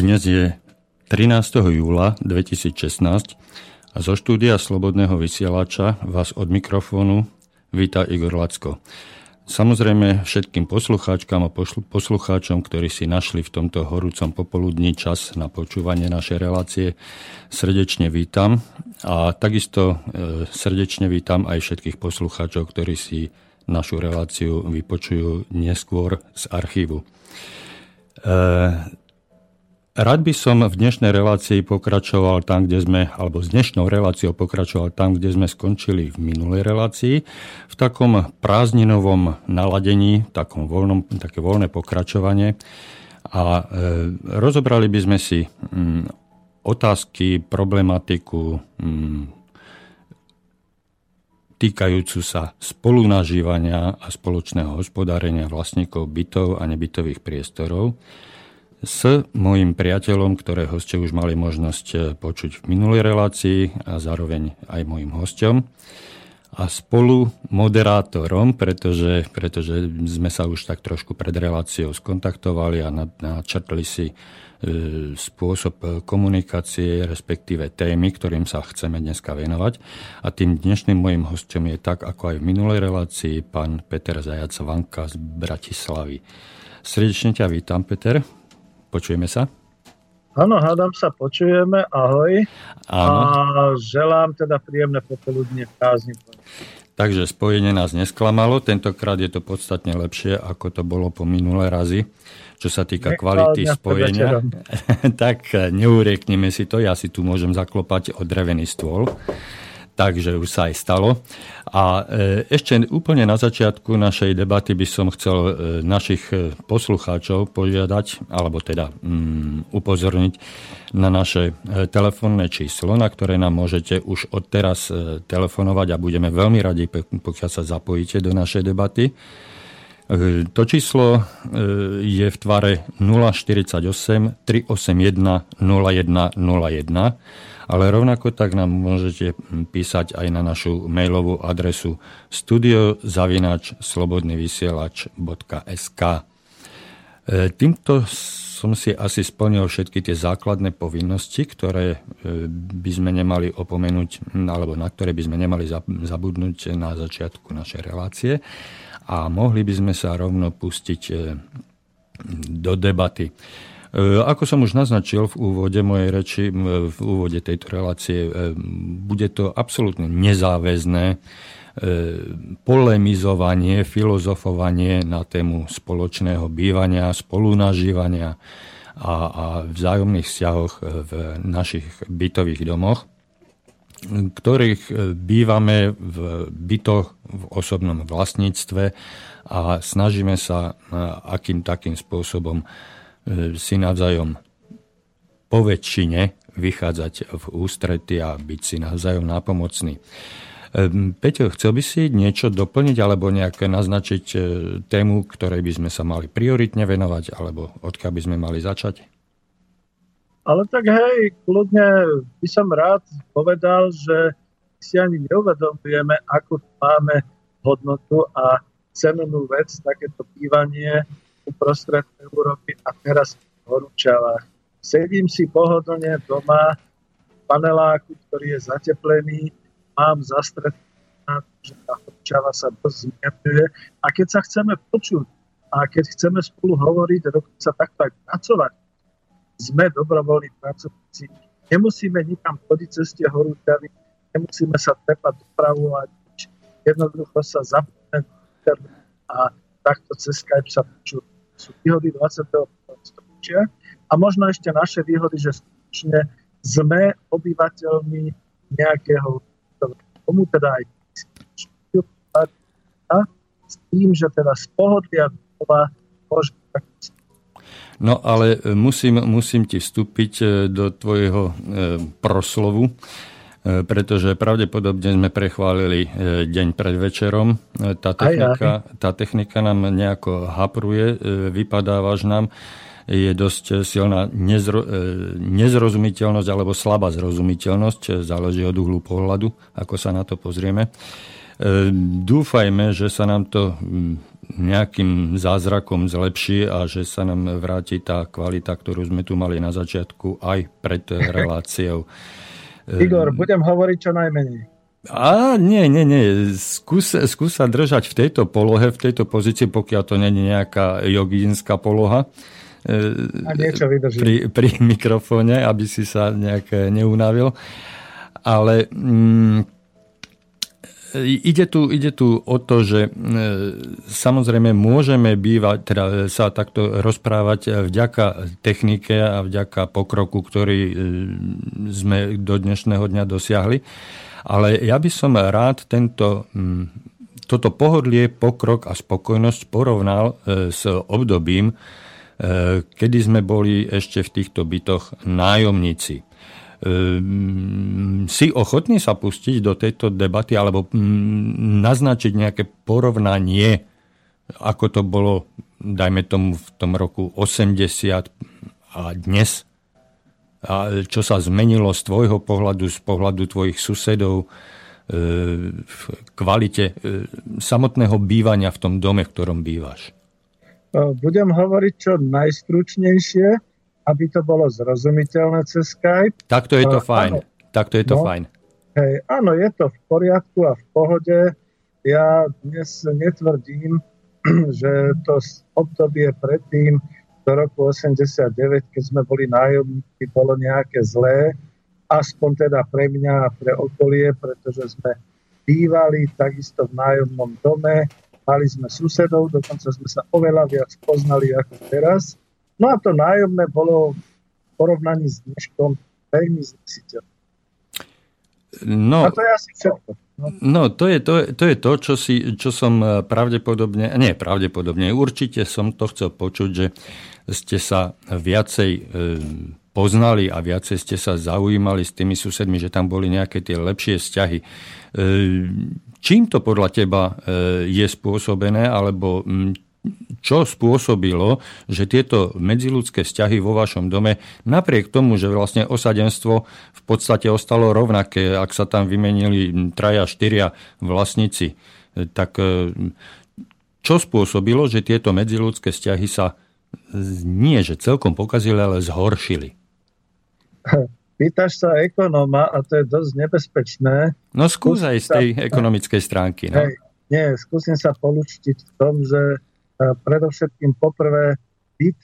Dnes je 13. júla 2016 a zo štúdia Slobodného vysielača vás od mikrofónu víta Igor Lacko. Samozrejme všetkým poslucháčkam a poslucháčom, ktorí si našli v tomto horúcom popoludní čas na počúvanie našej relácie, srdečne vítam a takisto e, srdečne vítam aj všetkých poslucháčov, ktorí si našu reláciu vypočujú neskôr z archívu. E, Rád by som v dnešnej relácii pokračoval tam, kde sme, alebo s dnešnou reláciou pokračoval tam, kde sme skončili v minulej relácii, v takom prázdninovom naladení, takom voľnom, také voľné pokračovanie. A e, rozobrali by sme si mm, otázky, problematiku mm, týkajúcu sa spolunažívania a spoločného hospodárenia vlastníkov bytov a nebytových priestorov s mojim priateľom, ktorého ste už mali možnosť e, počuť v minulej relácii a zároveň aj mojim hostom a spolu moderátorom, pretože, pretože sme sa už tak trošku pred reláciou skontaktovali a načrtli si e, spôsob komunikácie, respektíve témy, ktorým sa chceme dneska venovať. A tým dnešným mojim hostom je tak, ako aj v minulej relácii, pán Peter Zajac Vanka z Bratislavy. Srdečne ťa vítam, Peter. Počujeme sa? Áno, hádam sa, počujeme, ahoj. Áno. A želám teda príjemné popoludne prázdnik. Takže spojenie nás nesklamalo, tentokrát je to podstatne lepšie, ako to bolo po minulé razy. Čo sa týka Nechal kvality spojenia, tak neurieknime si to, ja si tu môžem zaklopať o drevený stôl takže už sa aj stalo. A e, ešte úplne na začiatku našej debaty by som chcel e, našich e, poslucháčov požiadať, alebo teda um, upozorniť na naše telefónne číslo, na ktoré nám môžete už odteraz telefonovať a budeme veľmi radi, pokiaľ sa zapojíte do našej debaty. To číslo je v tvare 048 381 0101 ale rovnako tak nám môžete písať aj na našu mailovú adresu studiozavinač.slobodnyvysielač.sk e, Týmto som si asi splnil všetky tie základné povinnosti, ktoré e, by sme nemali opomenúť, alebo na ktoré by sme nemali zabudnúť na začiatku našej relácie. A mohli by sme sa rovno pustiť e, do debaty. E, ako som už naznačil v úvode mojej reči, v úvode tejto relácie, e, bude to absolútne nezáväzné e, polemizovanie, filozofovanie na tému spoločného bývania, spolunažívania a, a vzájomných vzťahoch v našich bytových domoch, ktorých bývame v bytoch v osobnom vlastníctve a snažíme sa akým takým spôsobom si navzájom po väčšine vychádzať v ústrety a byť si navzájom nápomocný. E, Peťo, chcel by si niečo doplniť alebo nejaké naznačiť e, tému, ktorej by sme sa mali prioritne venovať alebo odkiaľ by sme mali začať? Ale tak hej, kľudne by som rád povedal, že si ani neuvedomujeme, akú máme hodnotu a cenenú vec, takéto bývanie uprostred Európy a teraz v horúčavách. Sedím si pohodlne doma v paneláku, ktorý je zateplený, mám zastretný že tá horúčava sa dosť zmierňuje a keď sa chceme počuť a keď chceme spolu hovoriť dokonca takto aj pracovať, sme dobrovoľní pracovníci. Nemusíme nikam chodiť cez tie horúčavy, nemusíme sa trepať dopravu a jednoducho sa zapnúť a takto cez Skype sa počuť sú výhody 20. storočia a možno ešte naše výhody, že skutočne sme obyvateľmi nejakého komu teda aj s tým, že teda z pohodlia domova No ale musím, musím ti vstúpiť e, do tvojho e, proslovu pretože pravdepodobne sme prechválili e, deň pred večerom. E, tá technika, tá technika nám nejako hapruje, vypadávaš nám, je dosť silná nezro, nezrozumiteľnosť alebo slabá zrozumiteľnosť, záleží od uhlu pohľadu, ako sa na to pozrieme. Dúfajme, že sa nám to nejakým zázrakom zlepší a že sa nám vráti tá kvalita, ktorú sme tu mali na začiatku aj pred reláciou. Igor, budem hovoriť čo najmenej. A nie, nie, nie. Skús, skús sa držať v tejto polohe, v tejto pozícii, pokiaľ to je nejaká jogínska poloha. A niečo vydrží. Pri, pri mikrofóne, aby si sa nejak neunavil. Ale mm, ide, tu, ide tu o to, že e, samozrejme môžeme bývať, teda sa takto rozprávať vďaka technike a vďaka pokroku, ktorý e, sme do dnešného dňa dosiahli. Ale ja by som rád tento, mm, toto pohodlie, pokrok a spokojnosť porovnal e, s obdobím, e, kedy sme boli ešte v týchto bytoch nájomníci. E, si ochotný sa pustiť do tejto debaty alebo mm, naznačiť nejaké porovnanie, ako to bolo, dajme tomu, v tom roku 80 a dnes? a čo sa zmenilo z tvojho pohľadu, z pohľadu tvojich susedov, e, v kvalite e, samotného bývania v tom dome, v ktorom bývaš? Budem hovoriť čo najstručnejšie, aby to bolo zrozumiteľné cez Skype. Takto je to fajn. Áno. Takto je to no, fajn. Hej, áno, je to v poriadku a v pohode. Ja dnes netvrdím, že to obdobie predtým do roku 89, keď sme boli nájomníci, bolo nejaké zlé, aspoň teda pre mňa a pre okolie, pretože sme bývali takisto v nájomnom dome, mali sme susedov, dokonca sme sa oveľa viac poznali ako teraz. No a to nájomné bolo v porovnaní s dneškom veľmi znesiteľné. No, a to je asi všetko. No, no to, je, to, je, to je to, čo, si, čo som pravdepodobne, nie pravdepodobne, určite som to chcel počuť, že ste sa viacej e, poznali a viacej ste sa zaujímali s tými susedmi, že tam boli nejaké tie lepšie vzťahy. E, čím to podľa teba e, je spôsobené, alebo čo spôsobilo, že tieto medziludské vzťahy vo vašom dome, napriek tomu, že vlastne osadenstvo v podstate ostalo rovnaké, ak sa tam vymenili traja, štyria vlastníci, tak čo spôsobilo, že tieto medziludské vzťahy sa nie že celkom pokazili, ale zhoršili. Pýtaš sa ekonóma a to je dosť nebezpečné. No skús aj z tej ekonomickej stránky. No. Hej, nie, skúsim sa polúčtiť v tom, že predovšetkým poprvé byt,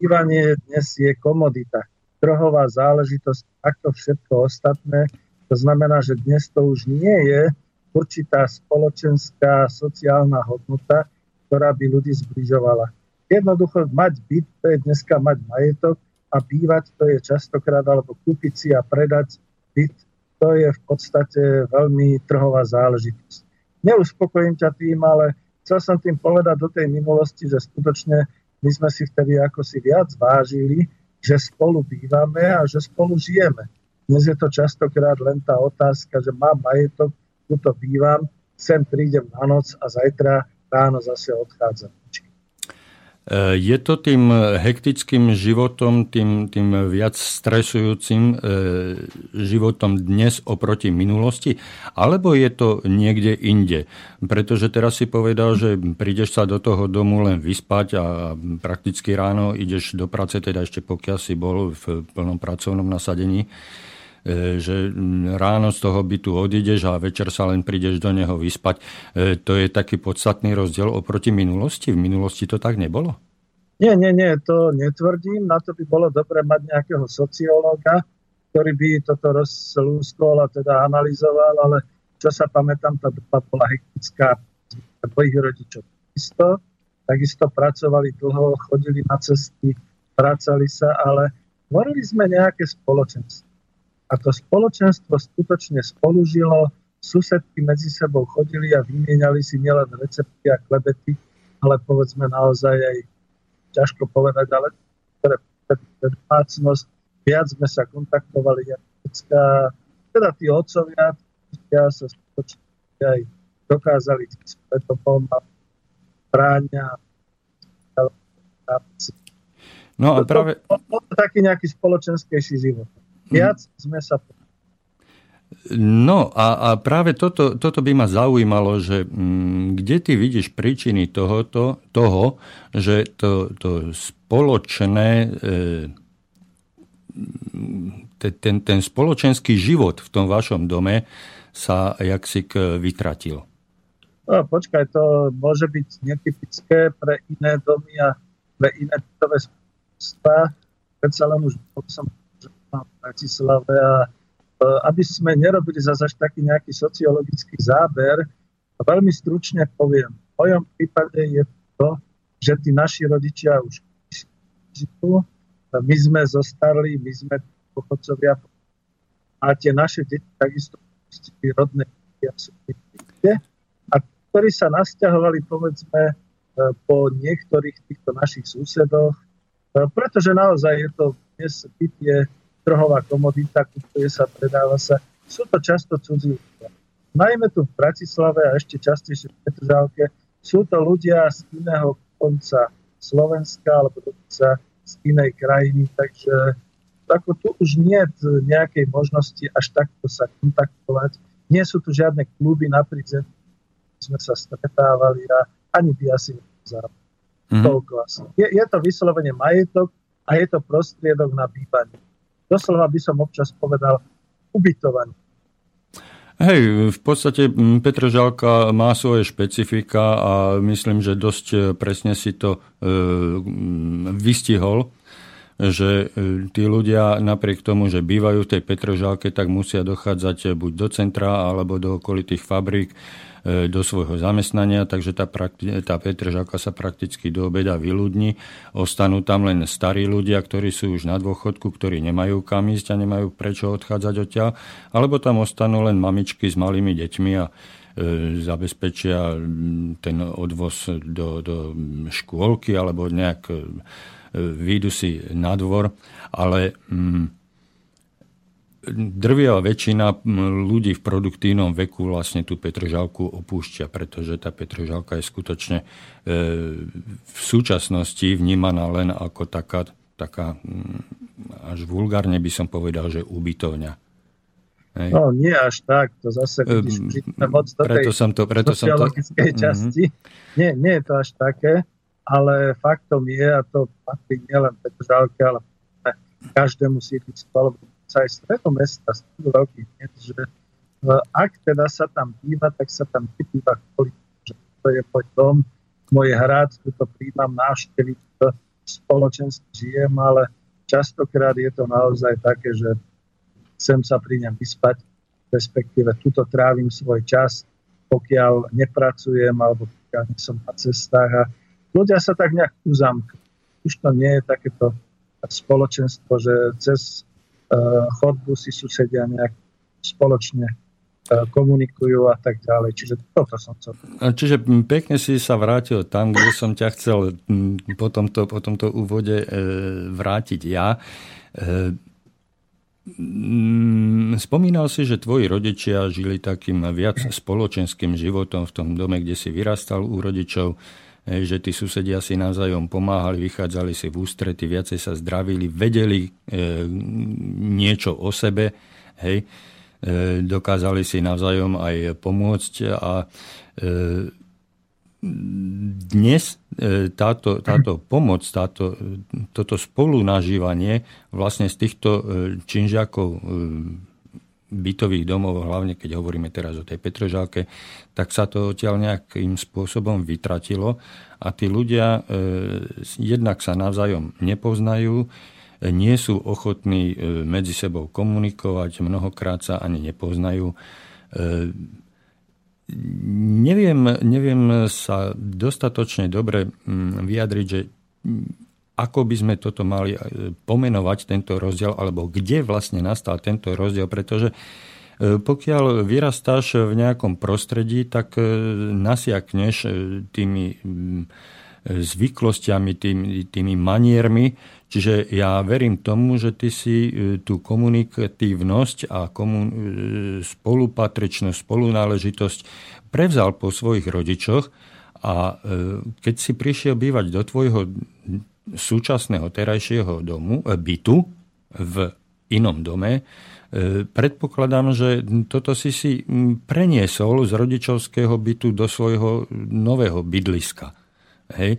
bývanie dnes je komodita, trhová záležitosť, ako všetko ostatné. To znamená, že dnes to už nie je určitá spoločenská sociálna hodnota, ktorá by ľudí zbližovala. Jednoducho mať byt, to je dneska mať majetok a bývať, to je častokrát, alebo kúpiť si a predať byt, to je v podstate veľmi trhová záležitosť. Neuspokojím ťa tým, ale chcel som tým povedať do tej minulosti, že skutočne my sme si vtedy ako si viac vážili, že spolu bývame a že spolu žijeme. Dnes je to častokrát len tá otázka, že mám majetok, tu to bývam, sem prídem na noc a zajtra ráno zase odchádzam. Je to tým hektickým životom, tým, tým viac stresujúcim e, životom dnes oproti minulosti, alebo je to niekde inde? Pretože teraz si povedal, že prídeš sa do toho domu len vyspať a prakticky ráno ideš do práce, teda ešte pokiaľ si bol v plnom pracovnom nasadení, že ráno z toho bytu odídeš a večer sa len prídeš do neho vyspať. E, to je taký podstatný rozdiel oproti minulosti. V minulosti to tak nebolo? Nie, nie, nie, to netvrdím. Na to by bolo dobre mať nejakého sociológa, ktorý by toto rozlúskol a teda analyzoval, ale čo sa pamätám, tá doba bola hektická mojich rodičov. Isto, takisto pracovali dlho, chodili na cesty, pracovali sa, ale tvorili sme nejaké spoločenstvo. A to spoločenstvo skutočne spolužilo, susedky medzi sebou chodili a vymieniali si nielen recepty a klebety, ale povedzme naozaj aj ťažko povedať, ale pre, pre, pre domácnosť viac sme sa kontaktovali detská, teda tí otcovia, ja sa skutočne aj dokázali svetopom a bráňa No a práve... To, to, to, to taký nejaký spoločenskejší život. Viac sme sa No a, a práve toto, toto by ma zaujímalo, že m, kde ty vidíš príčiny tohoto, toho, že to, to spoločné, e, ten, ten spoločenský život v tom vašom dome sa jaksi vytratil. No, počkaj, to môže byť netypické pre iné domy a pre iné bytové spoločenstva. Predsa len už som v Bratislave a Eh, aby sme nerobili zase až taký nejaký sociologický záber, veľmi stručne poviem. V mojom prípade je to, že tí naši rodičia už žijú, my sme zostarli, my sme pochodcovia a tie naše deti takisto rodné a ktorí sa nasťahovali povedzme eh, po niektorých týchto našich susedoch, pretože naozaj je to dnes byt trhová komodita, kupuje sa, predáva sa. Sú to často cudzí ľudia. Najmä tu v Bratislave a ešte častejšie v Petržálke sú to ľudia z iného konca Slovenska alebo dokonca z inej krajiny, takže ako tu už nie je nejakej možnosti až takto sa kontaktovať. Nie sú tu žiadne kluby na zemi, sme sa stretávali a ani by asi nepozerali. Mm-hmm. Je, je to vyslovene majetok a je to prostriedok na bývanie doslova by som občas povedal ubytovanie. Hej, v podstate Petr Žalka má svoje špecifika a myslím, že dosť e, presne si to e, vystihol, že e, tí ľudia napriek tomu, že bývajú v tej Petržalke, tak musia dochádzať buď do centra alebo do okolitých fabrík E, do svojho zamestnania, takže tá, tá Petržalka sa prakticky do obeda vyľudní. Ostanú tam len starí ľudia, ktorí sú už na dôchodku, ktorí nemajú kam ísť a nemajú prečo odchádzať odtiaľ, alebo tam ostanú len mamičky s malými deťmi a e, zabezpečia ten odvoz do, do škôlky alebo nejak e, výjdu si na dvor, ale drvia väčšina ľudí v produktívnom veku vlastne tú Petržalku opúšťa, pretože tá Petržalka je skutočne e, v súčasnosti vnímaná len ako taká, taká až vulgárne by som povedal, že ubytovňa. Hej. No nie až tak, to zase vidíš, moc do preto tej som to, preto som to... Mhm. časti. Mm-hmm. Nie, nie je to až také, ale faktom je, a to patrí nielen Petržalke, ale každému sídlisku alebo sa aj stredu mesta, stredu veľkých miest, že e, ak teda sa tam býva, tak sa tam nebýva kvôli že to je môj dom, môj hrad, tu to príjmam návštevy, to spoločenstve žijem, ale častokrát je to naozaj také, že chcem sa pri ňom vyspať, respektíve tuto trávim svoj čas, pokiaľ nepracujem alebo pokiaľ nie som na cestách a ľudia sa tak nejak uzamknú. Už to nie je takéto spoločenstvo, že cez chodbu si susedia nejak spoločne eh, komunikujú a tak ďalej. Čiže toto som chcel. Čiže pekne si sa vrátil tam, kde som ťa chcel po tomto, po tomto úvode eh, vrátiť ja. Spomínal si, že tvoji rodičia žili takým viac spoločenským životom v tom dome, kde si vyrastal u rodičov že tí susedia si navzájom pomáhali, vychádzali si v ústrety, viacej sa zdravili, vedeli e, niečo o sebe, hej, e, dokázali si navzájom aj pomôcť a e, dnes táto, táto pomoc, táto, toto spolunažívanie vlastne z týchto činžiakov bytových domov, hlavne keď hovoríme teraz o tej Petržalke, tak sa to odtiaľ nejakým spôsobom vytratilo a tí ľudia e, jednak sa navzájom nepoznajú, nie sú ochotní e, medzi sebou komunikovať, mnohokrát sa ani nepoznajú. E, neviem, neviem sa dostatočne dobre mm, vyjadriť, že ako by sme toto mali e, pomenovať, tento rozdiel, alebo kde vlastne nastal tento rozdiel, pretože e, pokiaľ vyrastáš v nejakom prostredí, tak e, nasiakneš tými zvyklostiami, tými, tými maniermi. Čiže ja verím tomu, že ty si tú komunikatívnosť a komun- spolupatričnosť, spolunáležitosť prevzal po svojich rodičoch a keď si prišiel bývať do tvojho súčasného terajšieho domu, e, bytu v inom dome, predpokladám, že toto si si preniesol z rodičovského bytu do svojho nového bydliska. Hej?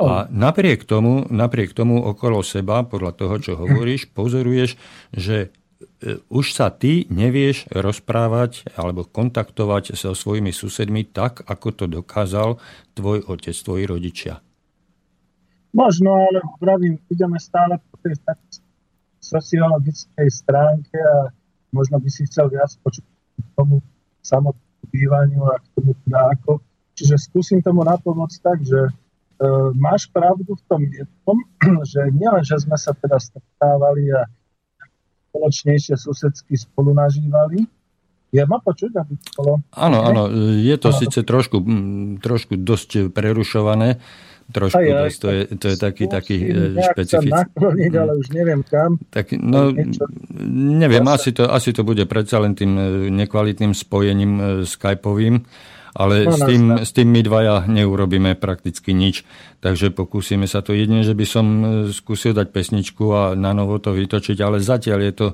A napriek tomu, napriek tomu okolo seba, podľa toho, čo hovoríš, pozoruješ, že e, už sa ty nevieš rozprávať alebo kontaktovať so svojimi susedmi tak, ako to dokázal tvoj otec, tvoji rodičia. Možno, ale pravím, ideme stále po tej sociologickej stránke a možno by si chcel viac počuť k tomu samotnému bývaniu a k tomu teda ako. Čiže skúsim tomu napomôcť tak, že E, máš pravdu v tom jednom, že nielen, že sme sa teda stretávali a spoločnejšie susedsky spolu nažívali, je ma počuť, aby bolo... Áno, áno, je to áno. síce trošku, trošku dosť prerušované, trošku aj, dosť, to je, to je taký, taký e, špecifický. nakloniť, ale už neviem kam. Tak, no, neviem, asi to, asi to bude predsa len tým e, nekvalitným spojením skypovým ale no, s, tým, s tým my dvaja neurobíme prakticky nič. Takže pokúsime sa to jedine, že by som e, skúsil dať pesničku a na novo to vytočiť, ale zatiaľ je to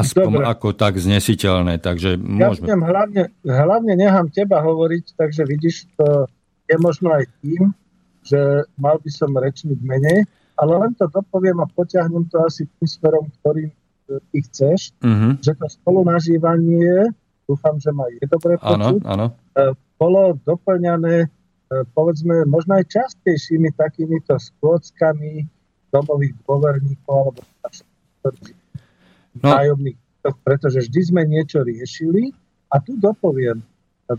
aspoň Dobre. ako tak znesiteľné, takže môžeme. Ja hlavne, hlavne nechám teba hovoriť, takže vidíš, to je možno aj tým, že mal by som rečniť menej, ale len to dopoviem a potiahnem to asi tým smerom, ktorým e, ty chceš, uh-huh. že to spolunažívanie dúfam, že ma je dobre počuť, áno, áno. E, bolo doplňané e, povedzme možno aj častejšími takýmito skôckami domových dôverníkov alebo no. nájomných, pretože vždy sme niečo riešili a tu dopoviem,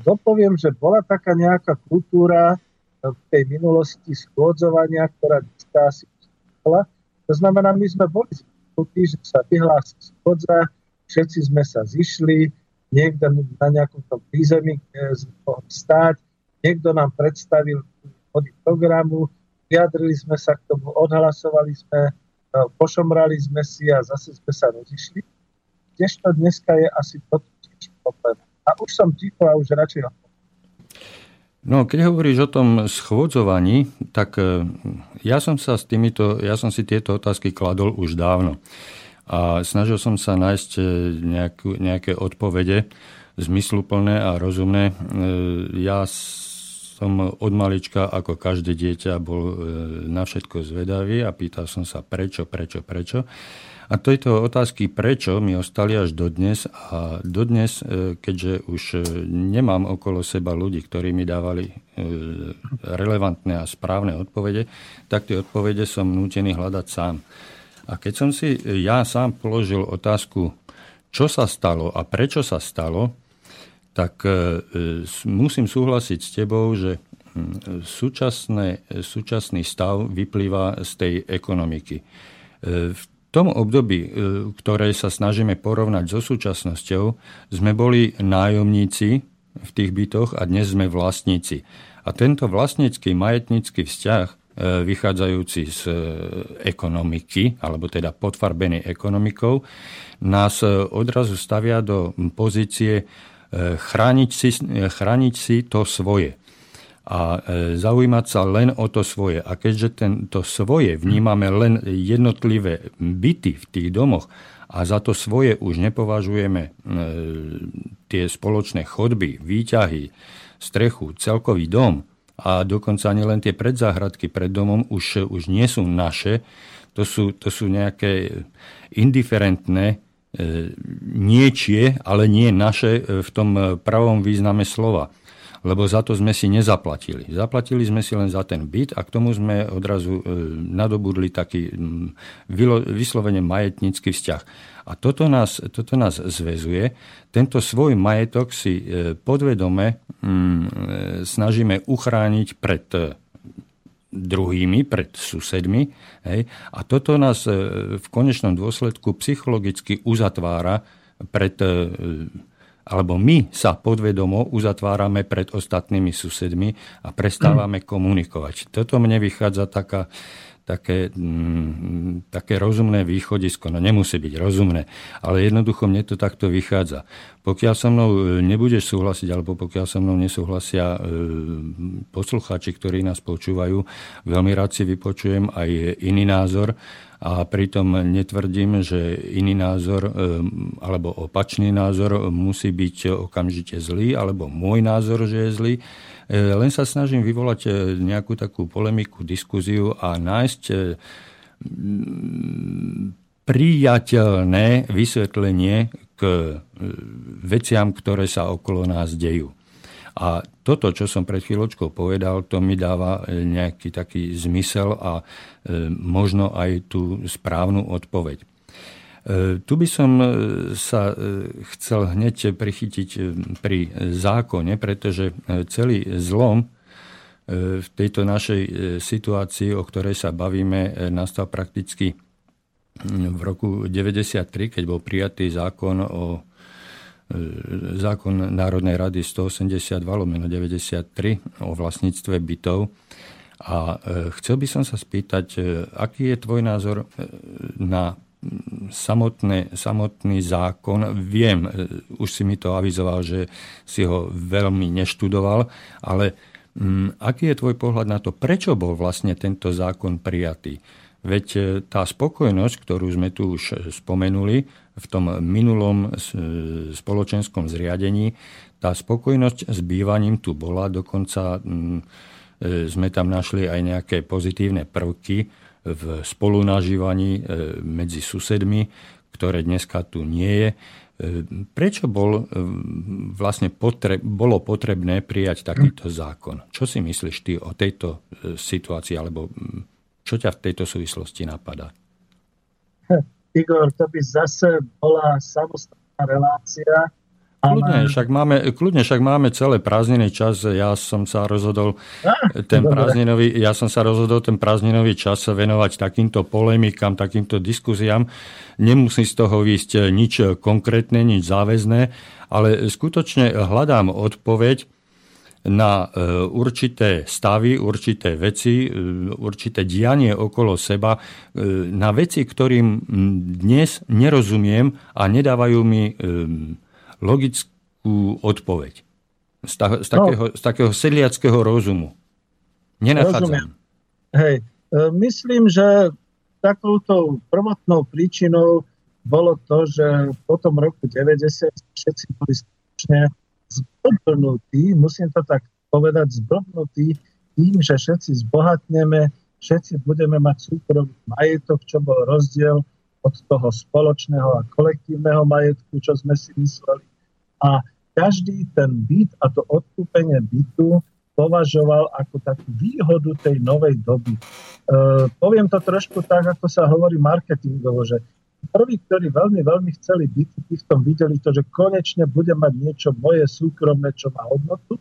dopoviem, že bola taká nejaká kultúra v tej minulosti schôdzovania, ktorá dneska asi vznikla. To znamená, my sme boli zvyknutí, že sa vyhlási schôdza, všetci sme sa zišli, niekto na nejakom tom prízemí, sme mohli stáť, niekto nám predstavil body programu, vyjadrili sme sa k tomu, odhlasovali sme, e, pošomrali sme si a zase sme sa rozišli. Kdežto dneska je asi to problém. A už som ticho a už radšej No, keď hovoríš o tom schôdzovaní, tak e, ja som sa s týmito, ja som si tieto otázky kladol už dávno a snažil som sa nájsť e, nejakú, nejaké odpovede zmysluplné a rozumné. E, ja som od malička ako každé dieťa bol na všetko zvedavý a pýtal som sa prečo, prečo, prečo. A tieto otázky prečo mi ostali až dodnes a dodnes, keďže už nemám okolo seba ľudí, ktorí mi dávali relevantné a správne odpovede, tak tie odpovede som nútený hľadať sám. A keď som si ja sám položil otázku, čo sa stalo a prečo sa stalo, tak e, musím súhlasiť s tebou, že hm, súčasné, súčasný stav vyplýva z tej ekonomiky. E, v tom období, e, ktoré sa snažíme porovnať so súčasnosťou, sme boli nájomníci v tých bytoch a dnes sme vlastníci. A tento vlastnícky majetnícky vzťah E, vychádzajúci z e, ekonomiky, alebo teda podfarbený ekonomikou, nás odrazu stavia do pozície chrániť si, chrániť si to svoje a zaujímať sa len o to svoje. A keďže tento svoje vnímame len jednotlivé byty v tých domoch a za to svoje už nepovažujeme tie spoločné chodby, výťahy, strechu, celkový dom, a dokonca ani len tie predzáhradky pred domom už, už nie sú naše, to sú, to sú nejaké indiferentné e, niečie, ale nie naše e, v tom pravom význame slova. Lebo za to sme si nezaplatili. Zaplatili sme si len za ten byt a k tomu sme odrazu e, nadobudli taký vyslovene majetnícky vzťah. A toto nás, toto nás zväzuje. Tento svoj majetok si e, podvedome e, snažíme uchrániť pred druhými, pred susedmi. Hej. A toto nás v konečnom dôsledku psychologicky uzatvára pred alebo my sa podvedomo uzatvárame pred ostatnými susedmi a prestávame komunikovať. Toto mne vychádza taká také, mm, také rozumné východisko. No nemusí byť rozumné, ale jednoducho mne to takto vychádza. Pokiaľ so mnou e, nebudeš súhlasiť, alebo pokiaľ so mnou nesúhlasia e, poslucháči, ktorí nás počúvajú, veľmi rád si vypočujem aj iný názor a pritom netvrdím, že iný názor alebo opačný názor musí byť okamžite zlý, alebo môj názor, že je zlý. Len sa snažím vyvolať nejakú takú polemiku, diskuziu a nájsť priateľné vysvetlenie k veciam, ktoré sa okolo nás dejú. A toto, čo som pred chvíľočkou povedal, to mi dáva e, nejaký taký zmysel a e, možno aj tú správnu odpoveď. E, tu by som sa chcel hneď prichytiť pri zákone, pretože celý zlom v tejto našej situácii, o ktorej sa bavíme, nastal prakticky v roku 1993, keď bol prijatý zákon o zákon Národnej rady 182 lomeno 93 o vlastníctve bytov. A e, chcel by som sa spýtať, e, aký je tvoj názor na samotné, samotný zákon. Viem, už si mi to avizoval, že si ho veľmi neštudoval, ale aký je tvoj pohľad na to, prečo bol vlastne tento zákon prijatý? Veď tá spokojnosť, ktorú sme tu už spomenuli, v tom minulom spoločenskom zriadení. Tá spokojnosť s bývaním tu bola, dokonca mm, e, sme tam našli aj nejaké pozitívne prvky v spolunažívaní e, medzi susedmi, ktoré dneska tu nie je. E, prečo bol, vlastne potre, bolo potrebné prijať takýto zákon? Čo si myslíš ty o tejto situácii, alebo mm, čo ťa v tejto súvislosti napadá? Igor, to by zase bola samostatná relácia. Kľudne však, máme, kľudne však máme celé prázdniny čas. Ja som sa rozhodol ten prázdninový, ja som sa rozhodol ten prázdninový čas venovať takýmto polemikám, takýmto diskuziám. Nemusí z toho ísť nič konkrétne, nič záväzné, ale skutočne hľadám odpoveď na e, určité stavy, určité veci, e, určité dianie okolo seba, e, na veci, ktorým dnes nerozumiem a nedávajú mi logickú odpoveď. Z, ta, z, takého, no. z takého sedliackého rozumu. Nenachádzam. Hej, myslím, že takouto prvotnou príčinou bolo to, že po tom roku 90 všetci boli skutočne zblbnutí, musím to tak povedať, zblbnutí tým, že všetci zbohatneme, všetci budeme mať súkromný majetok, čo bol rozdiel od toho spoločného a kolektívneho majetku, čo sme si mysleli. A každý ten byt a to odkúpenie bytu považoval ako takú výhodu tej novej doby. E, poviem to trošku tak, ako sa hovorí marketingovo, že prví, ktorí veľmi, veľmi chceli byť, tí v tom videli to, že konečne bude mať niečo moje súkromné, čo má hodnotu.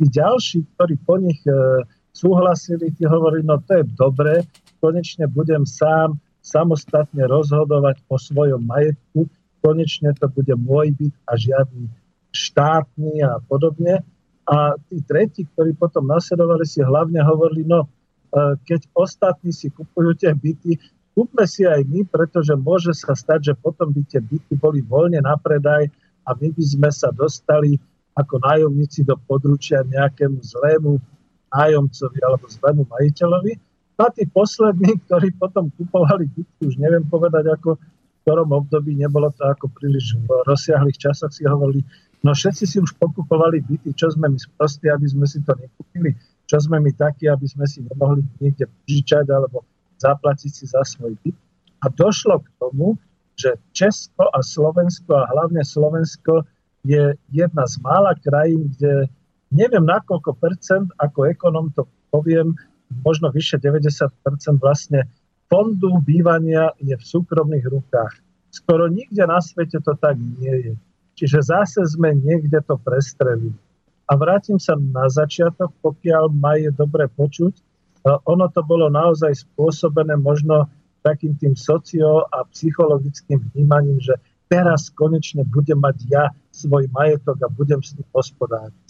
Tí ďalší, ktorí po nich e, súhlasili, tí hovorili, no to je dobré, konečne budem sám samostatne rozhodovať o svojom majetku, konečne to bude môj byt a žiadny štátny a podobne. A tí tretí, ktorí potom nasledovali, si hlavne hovorili, no e, keď ostatní si kupujú tie byty, kúpme si aj my, pretože môže sa stať, že potom by tie byty boli voľne na predaj a my by sme sa dostali ako nájomníci do područia nejakému zlému nájomcovi alebo zlému majiteľovi. A tí poslední, ktorí potom kupovali byty, už neviem povedať, ako v ktorom období nebolo to ako príliš v rozsiahlých časoch, si hovorili, no všetci si už pokupovali byty, čo sme my sprostí, aby sme si to nekúpili, čo sme my takí, aby sme si nemohli niekde požičať alebo zaplatiť si za svoj byt. A došlo k tomu, že Česko a Slovensko a hlavne Slovensko je jedna z mála krajín, kde neviem na koľko percent, ako ekonom to poviem, možno vyše 90% vlastne fondu bývania je v súkromných rukách. Skoro nikde na svete to tak nie je. Čiže zase sme niekde to prestrelili. A vrátim sa na začiatok, pokiaľ ma dobre počuť ono to bolo naozaj spôsobené možno takým tým socio- a psychologickým vnímaním, že teraz konečne budem mať ja svoj majetok a budem s ním hospodáriť.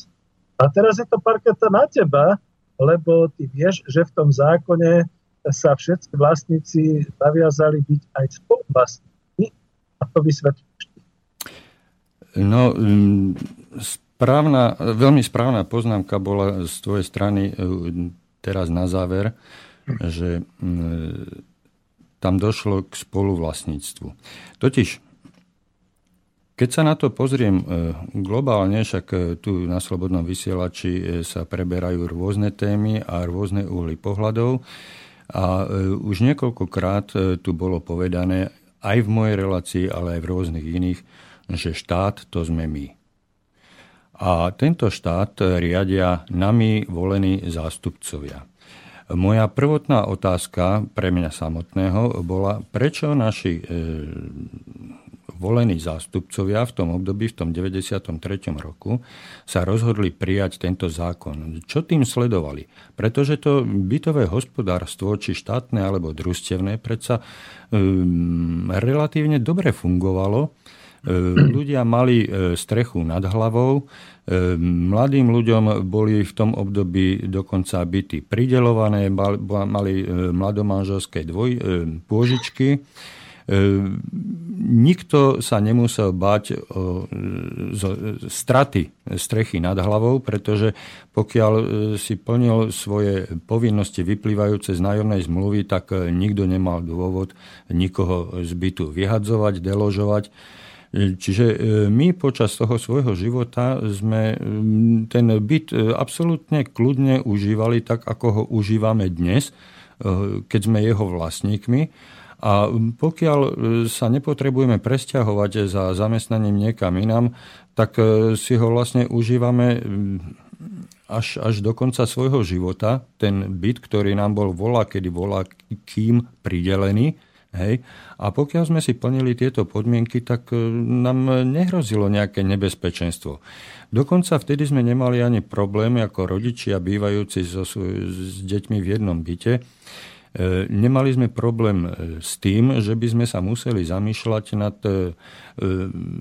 A teraz je to parketa na teba, lebo ty vieš, že v tom zákone sa všetci vlastníci zaviazali byť aj spoluvlastníkmi. A to vysvetlíš No, mm, správna, veľmi správna poznámka bola z tvojej strany teraz na záver, že mm, tam došlo k spoluvlastníctvu. Totiž, keď sa na to pozriem globálne, však tu na Slobodnom vysielači sa preberajú rôzne témy a rôzne uhly pohľadov, a už niekoľkokrát tu bolo povedané aj v mojej relácii, ale aj v rôznych iných, že štát to sme my. A tento štát riadia nami volení zástupcovia. Moja prvotná otázka pre mňa samotného bola, prečo naši e, volení zástupcovia v tom období, v tom 93. roku, sa rozhodli prijať tento zákon. Čo tým sledovali? Pretože to bytové hospodárstvo, či štátne alebo družstevné, predsa um, relatívne dobre fungovalo ľudia mali e, strechu nad hlavou, e, mladým ľuďom boli v tom období dokonca byty pridelované, mali mladomanželské dvoj, pôžičky. Nikto sa nemusel bať o straty strechy nad hlavou, pretože pokiaľ si plnil svoje povinnosti vyplývajúce z nájomnej zmluvy, tak nikto nemal dôvod nikoho z bytu vyhadzovať, deložovať Čiže e, my počas toho svojho života sme ten byt e, absolútne kľudne užívali tak, ako ho užívame dnes, e, keď sme jeho vlastníkmi. A pokiaľ sa nepotrebujeme presťahovať za zamestnaním niekam inám, tak si ho vlastne užívame až, až do konca svojho života. Ten byt, ktorý nám bol volá, kedy volá kým pridelený, Hej. A pokiaľ sme si plnili tieto podmienky, tak e, nám nehrozilo nejaké nebezpečenstvo. Dokonca vtedy sme nemali ani problémy ako rodičia bývajúci so, s deťmi v jednom byte. E, nemali sme problém e, s tým, že by sme sa museli zamýšľať nad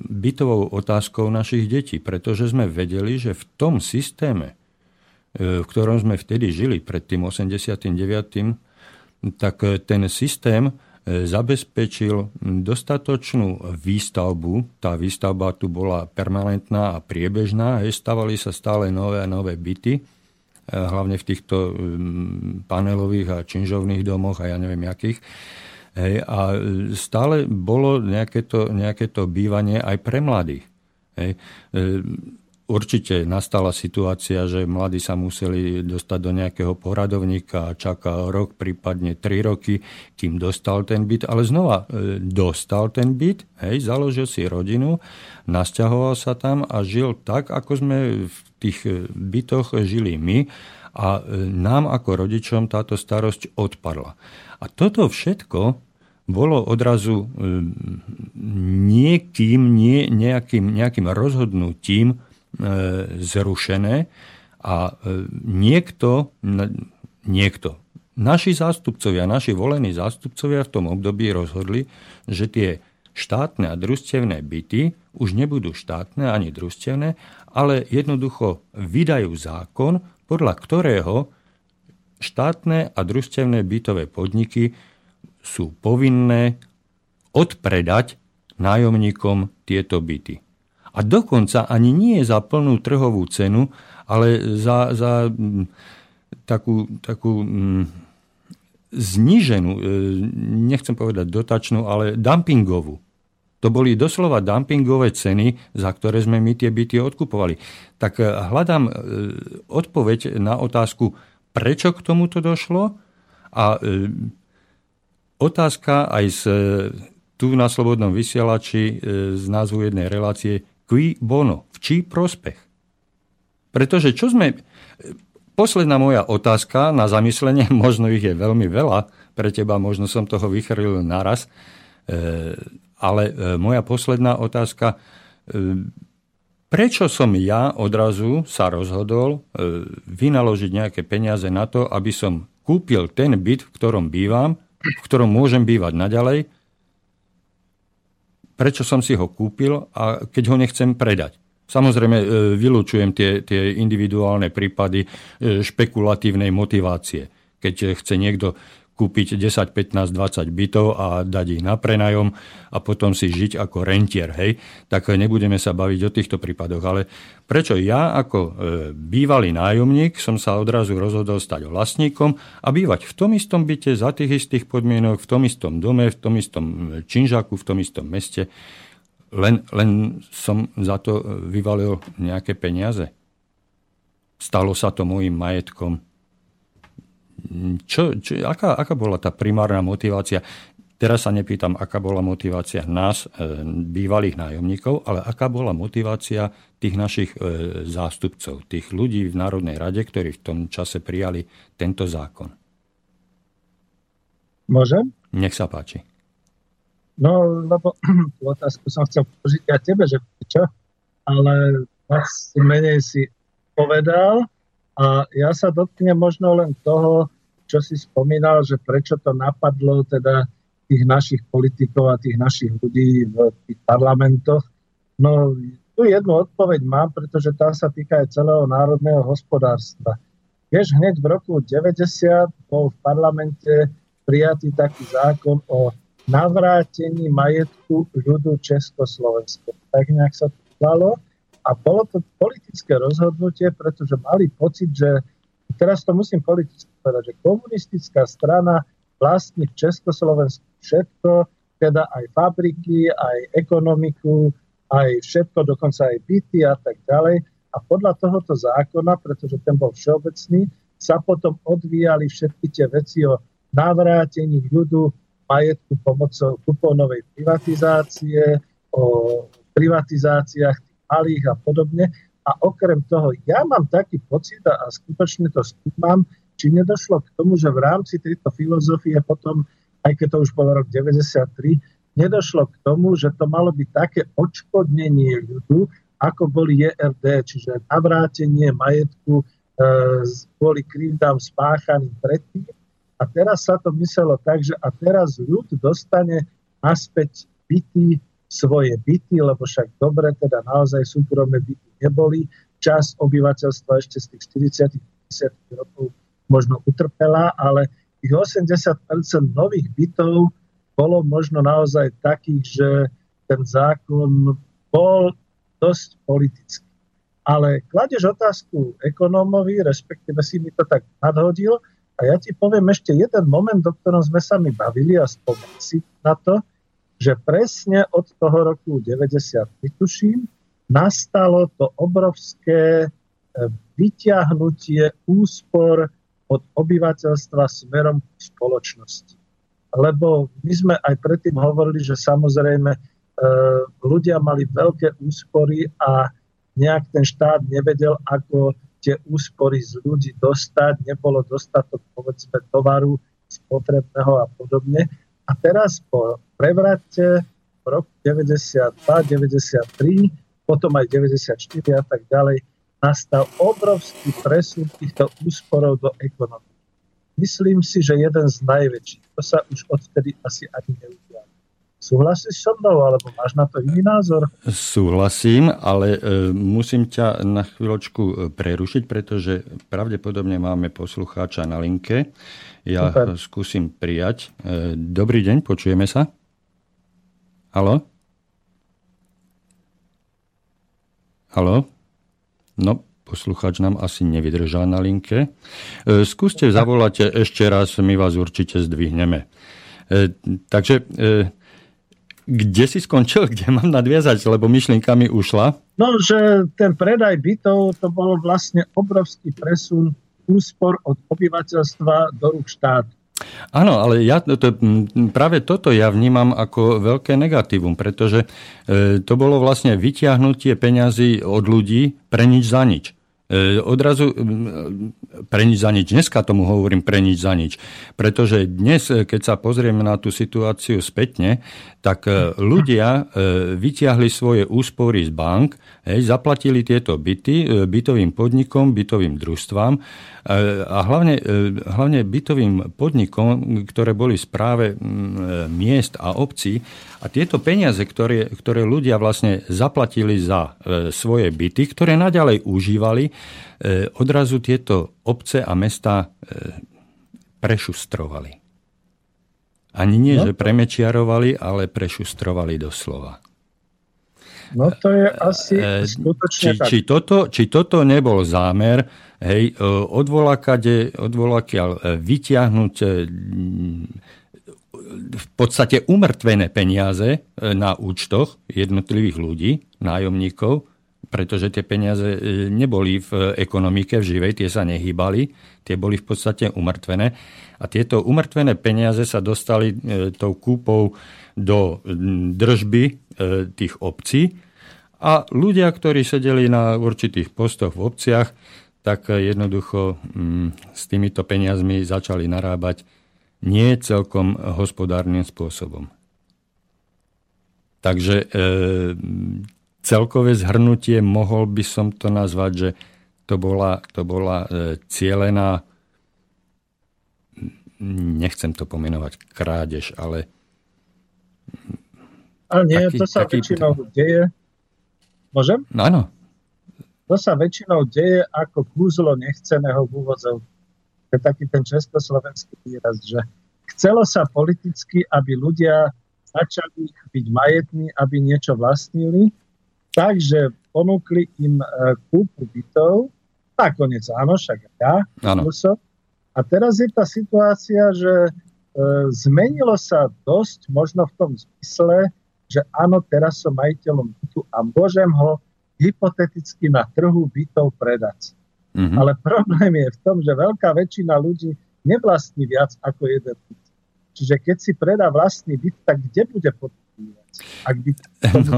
bytovou otázkou našich detí, pretože sme vedeli, že v tom systéme, v ktorom sme vtedy žili pred tým 89., tak ten systém zabezpečil dostatočnú výstavbu. Tá výstavba tu bola permanentná a priebežná. Stavali sa stále nové a nové byty, e, hlavne v týchto panelových a činžovných domoch a ja neviem jakých. Hej, a stále bolo nejaké to, nejaké to bývanie aj pre mladých. Hej. Určite nastala situácia, že mladí sa museli dostať do nejakého poradovníka a čakal rok, prípadne tri roky, kým dostal ten byt, ale znova e, dostal ten byt, hej, založil si rodinu, nasťahoval sa tam a žil tak, ako sme v tých e, bytoch žili my a e, nám ako rodičom táto starosť odpadla. A toto všetko bolo odrazu niekým, nie, nejakým, nejakým rozhodnutím zrušené a e, niekto, niekto, naši zástupcovia, naši volení zástupcovia v tom období rozhodli, že tie štátne a družstevné byty už nebudú štátne ani družstevné, ale jednoducho vydajú zákon, podľa ktorého štátne a družstevné bytové podniky sú povinné odpredať nájomníkom tieto byty. A dokonca ani nie za plnú trhovú cenu, ale za, za mm, takú, takú mm, zníženú, e, nechcem povedať dotačnú, ale dumpingovú. To boli doslova dumpingové ceny, za ktoré sme my tie byty odkupovali. Tak e, hľadám e, odpoveď na otázku, prečo k tomuto došlo a otázka aj z, tu na Slobodnom vysielači z názvu jednej relácie, Qui bono? V čí prospech? Pretože čo sme... Posledná moja otázka na zamyslenie, možno ich je veľmi veľa, pre teba možno som toho vychrlil naraz, e, ale e, moja posledná otázka, e, prečo som ja odrazu sa rozhodol vynaložiť nejaké peniaze na to, aby som kúpil ten byt, v ktorom bývam, v ktorom môžem bývať naďalej, prečo som si ho kúpil a keď ho nechcem predať. Samozrejme, e, vylúčujem tie, tie individuálne prípady e, špekulatívnej motivácie. Keď chce niekto kúpiť 10, 15, 20 bytov a dať ich na prenajom a potom si žiť ako rentier, hej, tak nebudeme sa baviť o týchto prípadoch. Ale prečo ja ako e, bývalý nájomník som sa odrazu rozhodol stať vlastníkom a bývať v tom istom byte za tých istých podmienok, v tom istom dome, v tom istom e, činžaku, v tom istom meste, len, len som za to vyvalil nejaké peniaze. Stalo sa to môjim majetkom čo, čo, aká, aká bola tá primárna motivácia? Teraz sa nepýtam, aká bola motivácia nás, e, bývalých nájomníkov, ale aká bola motivácia tých našich e, zástupcov, tých ľudí v Národnej rade, ktorí v tom čase prijali tento zákon. Môžem? Nech sa páči. No, lebo tú otázku som chcel položiť aj tebe, že čo? Ale menej si povedal, a ja sa dotknem možno len toho, čo si spomínal, že prečo to napadlo teda tých našich politikov a tých našich ľudí v tých parlamentoch. No, tu jednu odpoveď mám, pretože tá sa týka aj celého národného hospodárstva. Vieš, hneď v roku 90 bol v parlamente prijatý taký zákon o navrátení majetku ľudu Československa. Tak nejak sa to dalo. A bolo to politické rozhodnutie, pretože mali pocit, že teraz to musím politicky povedať, že komunistická strana vlastní v Československu všetko, teda aj fabriky, aj ekonomiku, aj všetko, dokonca aj byty a tak ďalej. A podľa tohoto zákona, pretože ten bol všeobecný, sa potom odvíjali všetky tie veci o navrátení ľudu majetku pomocou kupónovej privatizácie, o privatizáciách malých a podobne. A okrem toho, ja mám taký pocit a skutočne to skúmam, či nedošlo k tomu, že v rámci tejto filozofie potom, aj keď to už bolo rok 93, nedošlo k tomu, že to malo byť také odškodnenie ľudu, ako boli JRD, čiže navrátenie majetku e, kvôli krivdám spáchaným predtým. A teraz sa to myslelo tak, že a teraz ľud dostane naspäť bytý svoje byty, lebo však dobre, teda naozaj súkromné byty neboli. Čas obyvateľstva ešte z tých 40 rokov možno utrpela, ale tých 80% nových bytov bolo možno naozaj takých, že ten zákon bol dosť politický. Ale kladeš otázku ekonómovi, respektíve si mi to tak nadhodil, a ja ti poviem ešte jeden moment, o ktorom sme sa mi bavili a spomen si na to, že presne od toho roku 90, tuším, nastalo to obrovské e, vyťahnutie úspor od obyvateľstva smerom k spoločnosti. Lebo my sme aj predtým hovorili, že samozrejme e, ľudia mali veľké úspory a nejak ten štát nevedel, ako tie úspory z ľudí dostať, nebolo dostatok povedzme tovaru spotrebného a podobne. A teraz po prevrate v roku 92, 93, potom aj 94 a tak ďalej, nastal obrovský presun týchto úsporov do ekonomiky. Myslím si, že jeden z najväčších. To sa už odtedy asi ani neudialo. Súhlasíš so mnou, alebo máš na to iný názor? Súhlasím, ale e, musím ťa na chvíľočku e, prerušiť, pretože pravdepodobne máme poslucháča na linke. Ja Super. skúsim prijať. E, dobrý deň, počujeme sa? Halo? Halo? No, poslucháč nám asi nevydržal na linke. E, skúste zavolať ešte raz, my vás určite zdvihneme. E, takže kde si skončil, kde mám nadviazať, lebo myšlienka mi ušla? No, že ten predaj bytov, to bolo vlastne obrovský presun úspor od obyvateľstva do rúk štátu. Áno, ale ja to, práve toto ja vnímam ako veľké negatívum, pretože e, to bolo vlastne vyťahnutie peňazí od ľudí pre nič za nič. E, odrazu pre nič za nič. Dneska tomu hovorím pre nič za nič. Pretože dnes, e, keď sa pozrieme na tú situáciu spätne, tak e, ľudia vyťahli svoje úspory z bank, hej, zaplatili tieto byty bytovým podnikom, bytovým družstvám a hlavne, hlavne bytovým podnikom, ktoré boli správe miest a obcí. A tieto peniaze, ktoré, ktoré ľudia vlastne zaplatili za svoje byty, ktoré naďalej užívali, E, odrazu tieto obce a mesta e, prešustrovali. Ani nie, no. že premečiarovali, ale prešustrovali doslova. No to je asi e, skutočne či, tak. Či toto, či toto nebol zámer, hej, e, odvolakade, odvolakiaľ e, vyťahnuť v podstate umrtvené peniaze na účtoch jednotlivých ľudí, nájomníkov, pretože tie peniaze neboli v ekonomike v živej, tie sa nehýbali, tie boli v podstate umrtvené. A tieto umrtvené peniaze sa dostali tou kúpou do držby e, tých obcí a ľudia, ktorí sedeli na určitých postoch v obciach, tak jednoducho s týmito peniazmi začali narábať nie celkom hospodárnym spôsobom. Takže e, celkové zhrnutie mohol by som to nazvať, že to bola, to bola e, cielená, nechcem to pomenovať krádež, ale ale nie, taký, to sa taký... väčšinou deje. Môžem? No, áno. To sa väčšinou deje ako kúzlo nechceného v úvodzov. To je taký ten československý výraz, že chcelo sa politicky, aby ľudia začali byť majetní, aby niečo vlastnili, takže ponúkli im e, kúpu bytov, nakoniec áno, však ja, áno. A teraz je tá situácia, že E, zmenilo sa dosť, možno v tom zmysle, že áno, teraz som majiteľom bytu a môžem ho hypoteticky na trhu bytov predať. Mm-hmm. Ale problém je v tom, že veľká väčšina ľudí nevlastní viac ako jeden byt. Čiže keď si predá vlastný byt, tak kde bude potrebovať? Ak by no,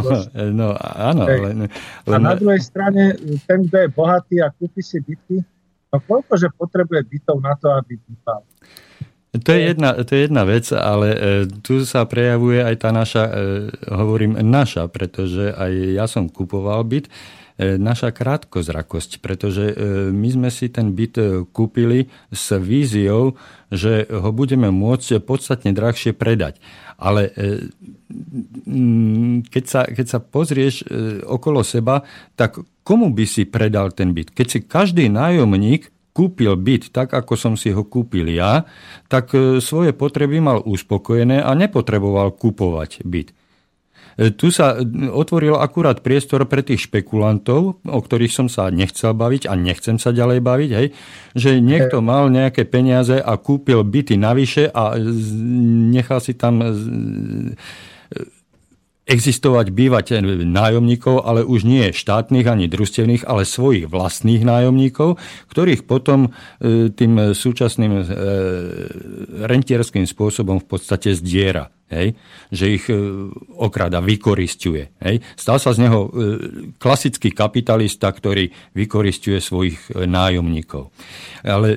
no áno. Len, len... A na druhej strane, ten, kto je bohatý a kúpi si byty, no koľkože potrebuje bytov na to, aby býval? To je, jedna, to je jedna vec, ale e, tu sa prejavuje aj tá naša, e, hovorím naša, pretože aj ja som kupoval byt, naša krátkozrakosť, pretože my sme si ten byt kúpili s víziou, že ho budeme môcť podstatne drahšie predať. Ale keď sa, keď sa pozrieš okolo seba, tak komu by si predal ten byt? Keď si každý nájomník kúpil byt tak, ako som si ho kúpil ja, tak e, svoje potreby mal uspokojené a nepotreboval kupovať byt. E, tu sa otvoril akurát priestor pre tých špekulantov, o ktorých som sa nechcel baviť a nechcem sa ďalej baviť, hej, že niekto mal nejaké peniaze a kúpil byty navyše a nechal si tam existovať, bývať nájomníkov, ale už nie štátnych ani družstevných, ale svojich vlastných nájomníkov, ktorých potom e, tým súčasným e, rentierským spôsobom v podstate zdiera. Hej? Že ich e, okrada, vykoristuje. Hej? Stal sa z neho klasický kapitalista, ktorý vykoristuje svojich nájomníkov. Ale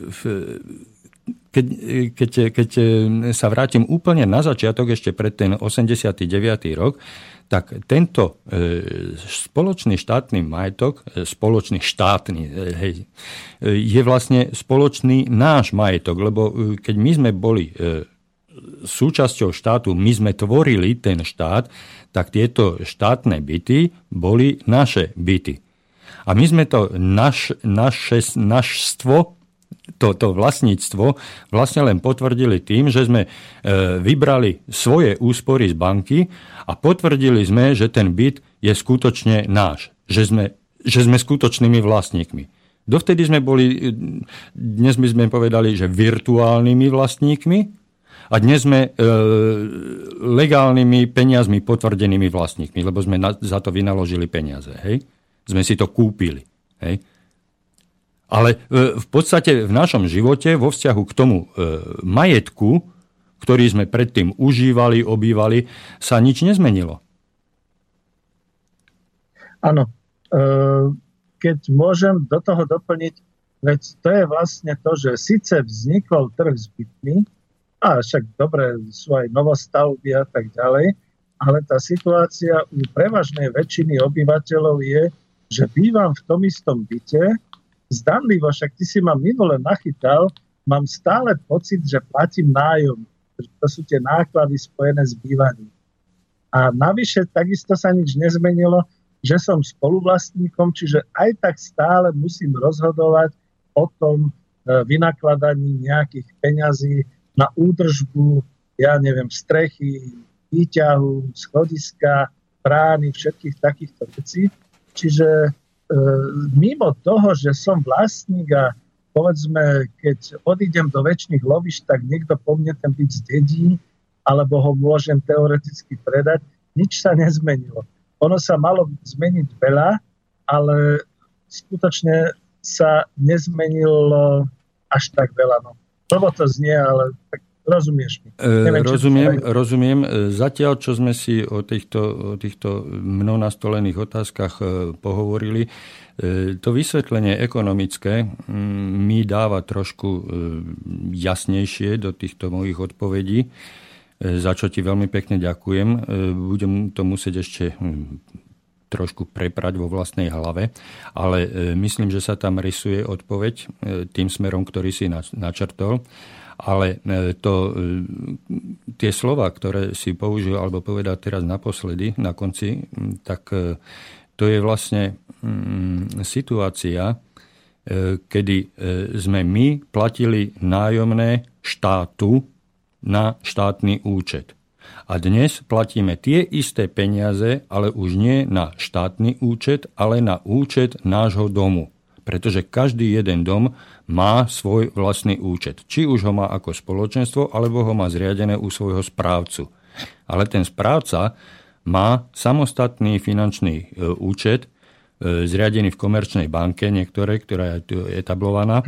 v keď, keď, keď sa vrátim úplne na začiatok, ešte pred ten 89. rok, tak tento e, spoločný štátny majetok, e, spoločný štátny, e, hej, je vlastne spoločný náš majetok, lebo keď my sme boli súčasťou štátu, my sme tvorili ten štát, tak tieto štátne byty boli naše byty. A my sme to naš, naše, našstvo to, to vlastníctvo vlastne len potvrdili tým, že sme e, vybrali svoje úspory z banky a potvrdili sme, že ten byt je skutočne náš. Že sme, že sme skutočnými vlastníkmi. Dovtedy sme boli, e, dnes by sme povedali, že virtuálnymi vlastníkmi a dnes sme e, legálnymi peniazmi potvrdenými vlastníkmi, lebo sme na, za to vynaložili peniaze. Hej? Sme si to kúpili. Hej? Ale e, v podstate v našom živote vo vzťahu k tomu e, majetku, ktorý sme predtým užívali, obývali, sa nič nezmenilo. Áno. E, keď môžem do toho doplniť, veď to je vlastne to, že síce vznikol trh s bytmi, a však dobre, sú aj novostavby a tak ďalej, ale tá situácia u prevažnej väčšiny obyvateľov je, že bývam v tom istom byte, zdanlivo, však ty si ma minule nachytal, mám stále pocit, že platím nájom. To sú tie náklady spojené s bývaním. A navyše takisto sa nič nezmenilo, že som spoluvlastníkom, čiže aj tak stále musím rozhodovať o tom e, vynakladaní nejakých peňazí na údržbu ja neviem, strechy, výťahu, schodiska, brány, všetkých takýchto vecí. Čiže mimo toho, že som vlastník a povedzme, keď odídem do väčšných lovišť, tak niekto po mne ten byt zdedí, alebo ho môžem teoreticky predať, nič sa nezmenilo. Ono sa malo zmeniť veľa, ale skutočne sa nezmenilo až tak veľa. No. To znie, ale tak rozumieš mi. E, Neviem, rozumiem, rozumiem. E, zatiaľ, čo sme si o týchto, o týchto mnou nastolených otázkach e, pohovorili, to vysvetlenie ekonomické mi dáva trošku jasnejšie do týchto mojich odpovedí, za čo ti veľmi pekne ďakujem. Budem to musieť ešte trošku preprať vo vlastnej hlave, ale myslím, že sa tam rysuje odpoveď tým smerom, ktorý si načrtol. Ale to, tie slova, ktoré si použil alebo povedal teraz naposledy, na konci, tak to je vlastne situácia, e, kedy e, sme my platili nájomné štátu na štátny účet. A dnes platíme tie isté peniaze, ale už nie na štátny účet, ale na účet nášho domu. Pretože každý jeden dom má svoj vlastný účet. Či už ho má ako spoločenstvo, alebo ho má zriadené u svojho správcu. Ale ten správca má samostatný finančný e, účet, e, zriadený v komerčnej banke, niektoré, ktorá je tu etablovaná, e,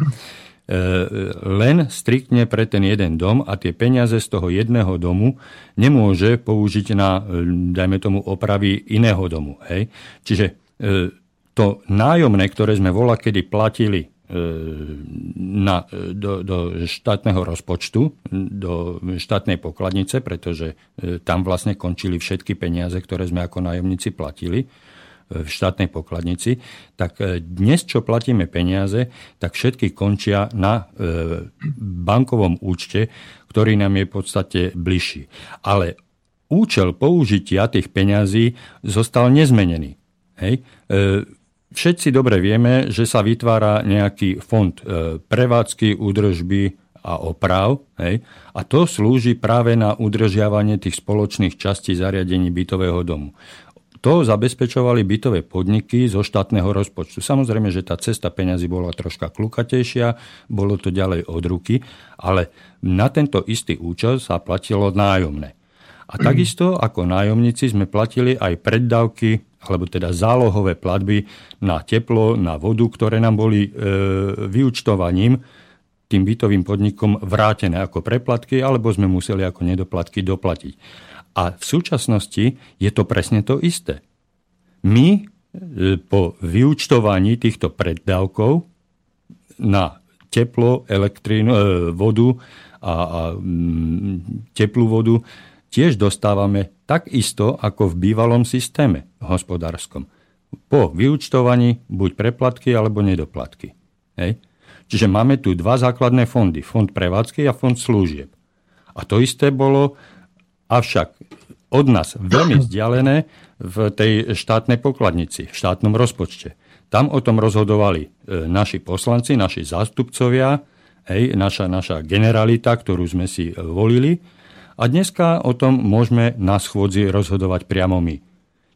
len striktne pre ten jeden dom a tie peniaze z toho jedného domu nemôže použiť na, dajme tomu, opravy iného domu. Hej? Čiže to nájomné, ktoré sme vola kedy platili na, do, do štátneho rozpočtu, do štátnej pokladnice, pretože e, tam vlastne končili všetky peniaze, ktoré sme ako nájomníci platili e, v štátnej pokladnici, tak e, dnes, čo platíme peniaze, tak všetky končia na bankovom účte, ktorý nám je v podstate bližší. Ale účel použitia tých peňazí zostal nezmenený. Hej? Všetci dobre vieme, že sa vytvára nejaký fond e, prevádzky, údržby a oprav. Hej? A to slúži práve na udržiavanie tých spoločných častí zariadení bytového domu. To zabezpečovali bytové podniky zo štátneho rozpočtu. Samozrejme, že tá cesta peňazí bola troška klukatejšia, bolo to ďalej od ruky, ale na tento istý účel sa platilo nájomné. A takisto ako nájomníci sme platili aj preddavky alebo teda zálohové platby na teplo, na vodu, ktoré nám boli e, vyučtovaním tým bytovým podnikom vrátené ako preplatky, alebo sme museli ako nedoplatky doplatiť. A v súčasnosti je to presne to isté. My e, po vyučtovaní týchto preddavkov na teplo, elektrínu, e, vodu a, a mm, teplú vodu tiež dostávame tak isto ako v bývalom systéme hospodárskom. Po vyučtovaní buď preplatky alebo nedoplatky. Hej. Čiže máme tu dva základné fondy. Fond prevádzky a fond služieb. A to isté bolo avšak od nás veľmi vzdialené v tej štátnej pokladnici, v štátnom rozpočte. Tam o tom rozhodovali e, naši poslanci, naši zástupcovia, hej, naša, naša generalita, ktorú sme si volili a dneska o tom môžeme na schôdzi rozhodovať priamo my.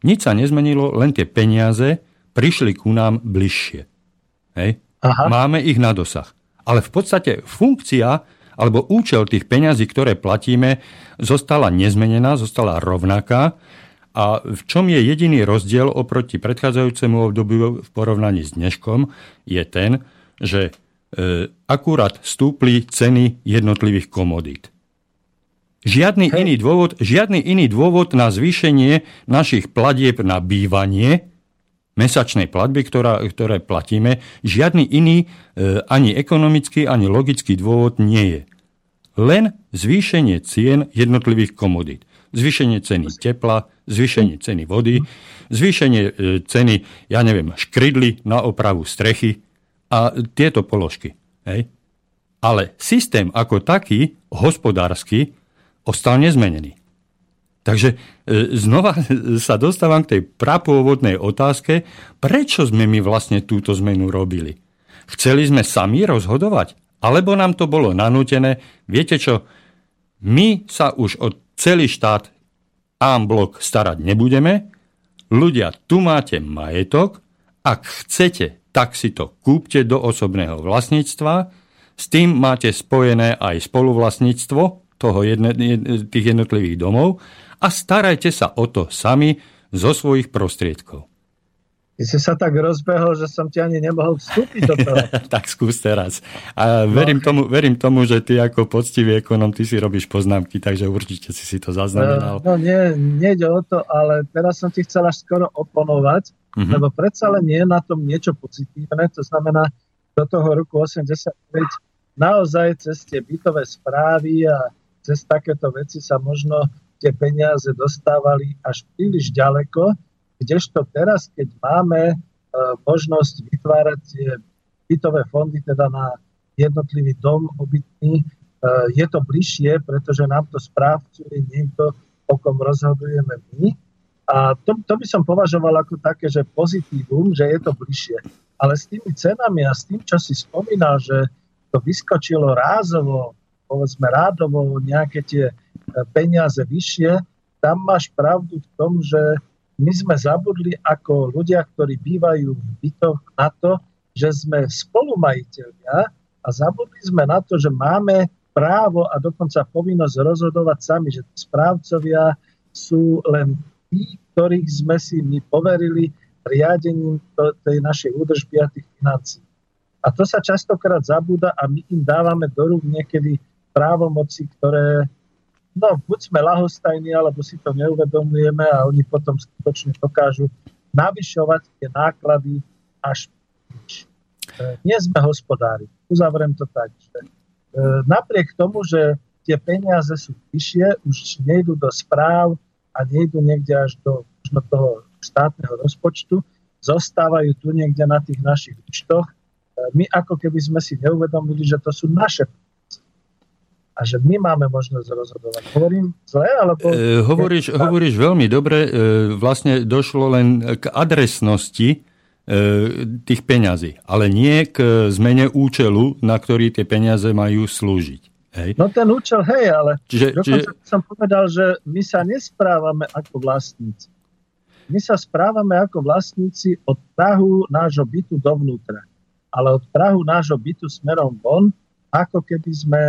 Nič sa nezmenilo, len tie peniaze prišli ku nám bližšie. Hej? Aha. Máme ich na dosah. Ale v podstate funkcia alebo účel tých peňazí, ktoré platíme, zostala nezmenená, zostala rovnaká. A v čom je jediný rozdiel oproti predchádzajúcemu obdobiu v porovnaní s dneškom, je ten, že e, akurát stúpli ceny jednotlivých komodít. Žiadny Hej. iný, dôvod, žiadny iný dôvod na zvýšenie našich platieb na bývanie, mesačnej platby, ktorá, ktoré platíme, žiadny iný e, ani ekonomický, ani logický dôvod nie je. Len zvýšenie cien jednotlivých komodít. Zvýšenie ceny tepla, zvýšenie ceny vody, zvýšenie e, ceny, ja neviem, škrydly na opravu strechy a tieto položky. Hej. Ale systém ako taký, hospodársky, ostal nezmenený. Takže e, znova sa dostávam k tej prapôvodnej otázke, prečo sme my vlastne túto zmenu robili. Chceli sme sami rozhodovať? Alebo nám to bolo nanútené? Viete čo, my sa už o celý štát blok starať nebudeme, ľudia, tu máte majetok, ak chcete, tak si to kúpte do osobného vlastníctva, s tým máte spojené aj spoluvlastníctvo toho jedne, tých jednotlivých domov a starajte sa o to sami zo svojich prostriedkov. Ty si sa tak rozbehol, že som ti ani nemohol vstúpiť do toho. tak skús teraz. A verím, no. tomu, verím tomu, že ty ako poctivý ekonom, ty si robíš poznámky, takže určite si si to zaznamenal. No nie, nejde o to, ale teraz som ti chcel až skoro oponovať, mm-hmm. lebo predsa len je na tom niečo pozitívne, to znamená, do toho roku 89 naozaj cez tie bytové správy a cez takéto veci sa možno tie peniaze dostávali až príliš ďaleko, Kdežto teraz, keď máme e, možnosť vytvárať tie bytové fondy teda na jednotlivý dom obytný, e, je to bližšie, pretože nám to správcuje niekto, o kom rozhodujeme my. A to, to by som považoval ako také, že pozitívum, že je to bližšie. Ale s tými cenami a s tým, čo si spomínal, že to vyskočilo rázovo, povedzme rádovo, nejaké tie e, peniaze vyššie, tam máš pravdu v tom, že my sme zabudli ako ľudia, ktorí bývajú v bytoch na to, že sme spolumajiteľia a zabudli sme na to, že máme právo a dokonca povinnosť rozhodovať sami, že správcovia sú len tí, ktorých sme si my poverili riadením tej našej údržby a tých financí. A to sa častokrát zabúda a my im dávame do rúk niekedy právomoci, ktoré no buď sme lahostajní, alebo si to neuvedomujeme a oni potom skutočne dokážu navyšovať tie náklady až nič. E, nie sme hospodári. Uzavriem to tak, že e, napriek tomu, že tie peniaze sú vyššie, už nejdú do správ a nejdú niekde až do možno toho štátneho rozpočtu, zostávajú tu niekde na tých našich účtoch. E, my ako keby sme si neuvedomili, že to sú naše a že my máme možnosť rozhodovať. Hovorím zle, alebo... E, hovoríš, je... hovoríš veľmi dobre. E, vlastne došlo len k adresnosti e, tých peňazí, ale nie k zmene účelu, na ktorý tie peniaze majú slúžiť. Hej. No ten účel, hej, ale čiže, dokonca čiže... som povedal, že my sa nesprávame ako vlastníci. My sa správame ako vlastníci od Prahu nášho bytu dovnútra. Ale od Prahu nášho bytu smerom von, ako keby sme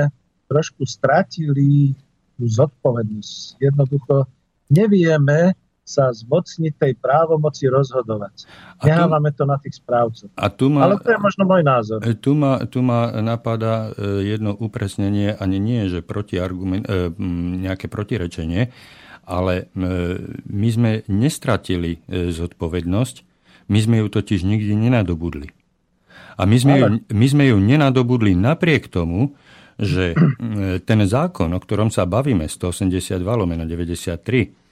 trošku stratili tú zodpovednosť. Jednoducho nevieme sa zmocniť tej právomoci rozhodovať. Nehávame to na tých správcov. A tu ma, Ale to je možno môj názor. E, tu ma, tu ma napadá e, jedno upresnenie, ani nie, že protiargument, e, nejaké protirečenie, ale my sme nestratili zodpovednosť, my sme ju totiž nikdy nenadobudli. A my sme, ju, my sme ju nenadobudli napriek tomu, že ten zákon, o ktorom sa bavíme, 182 lomeno 93,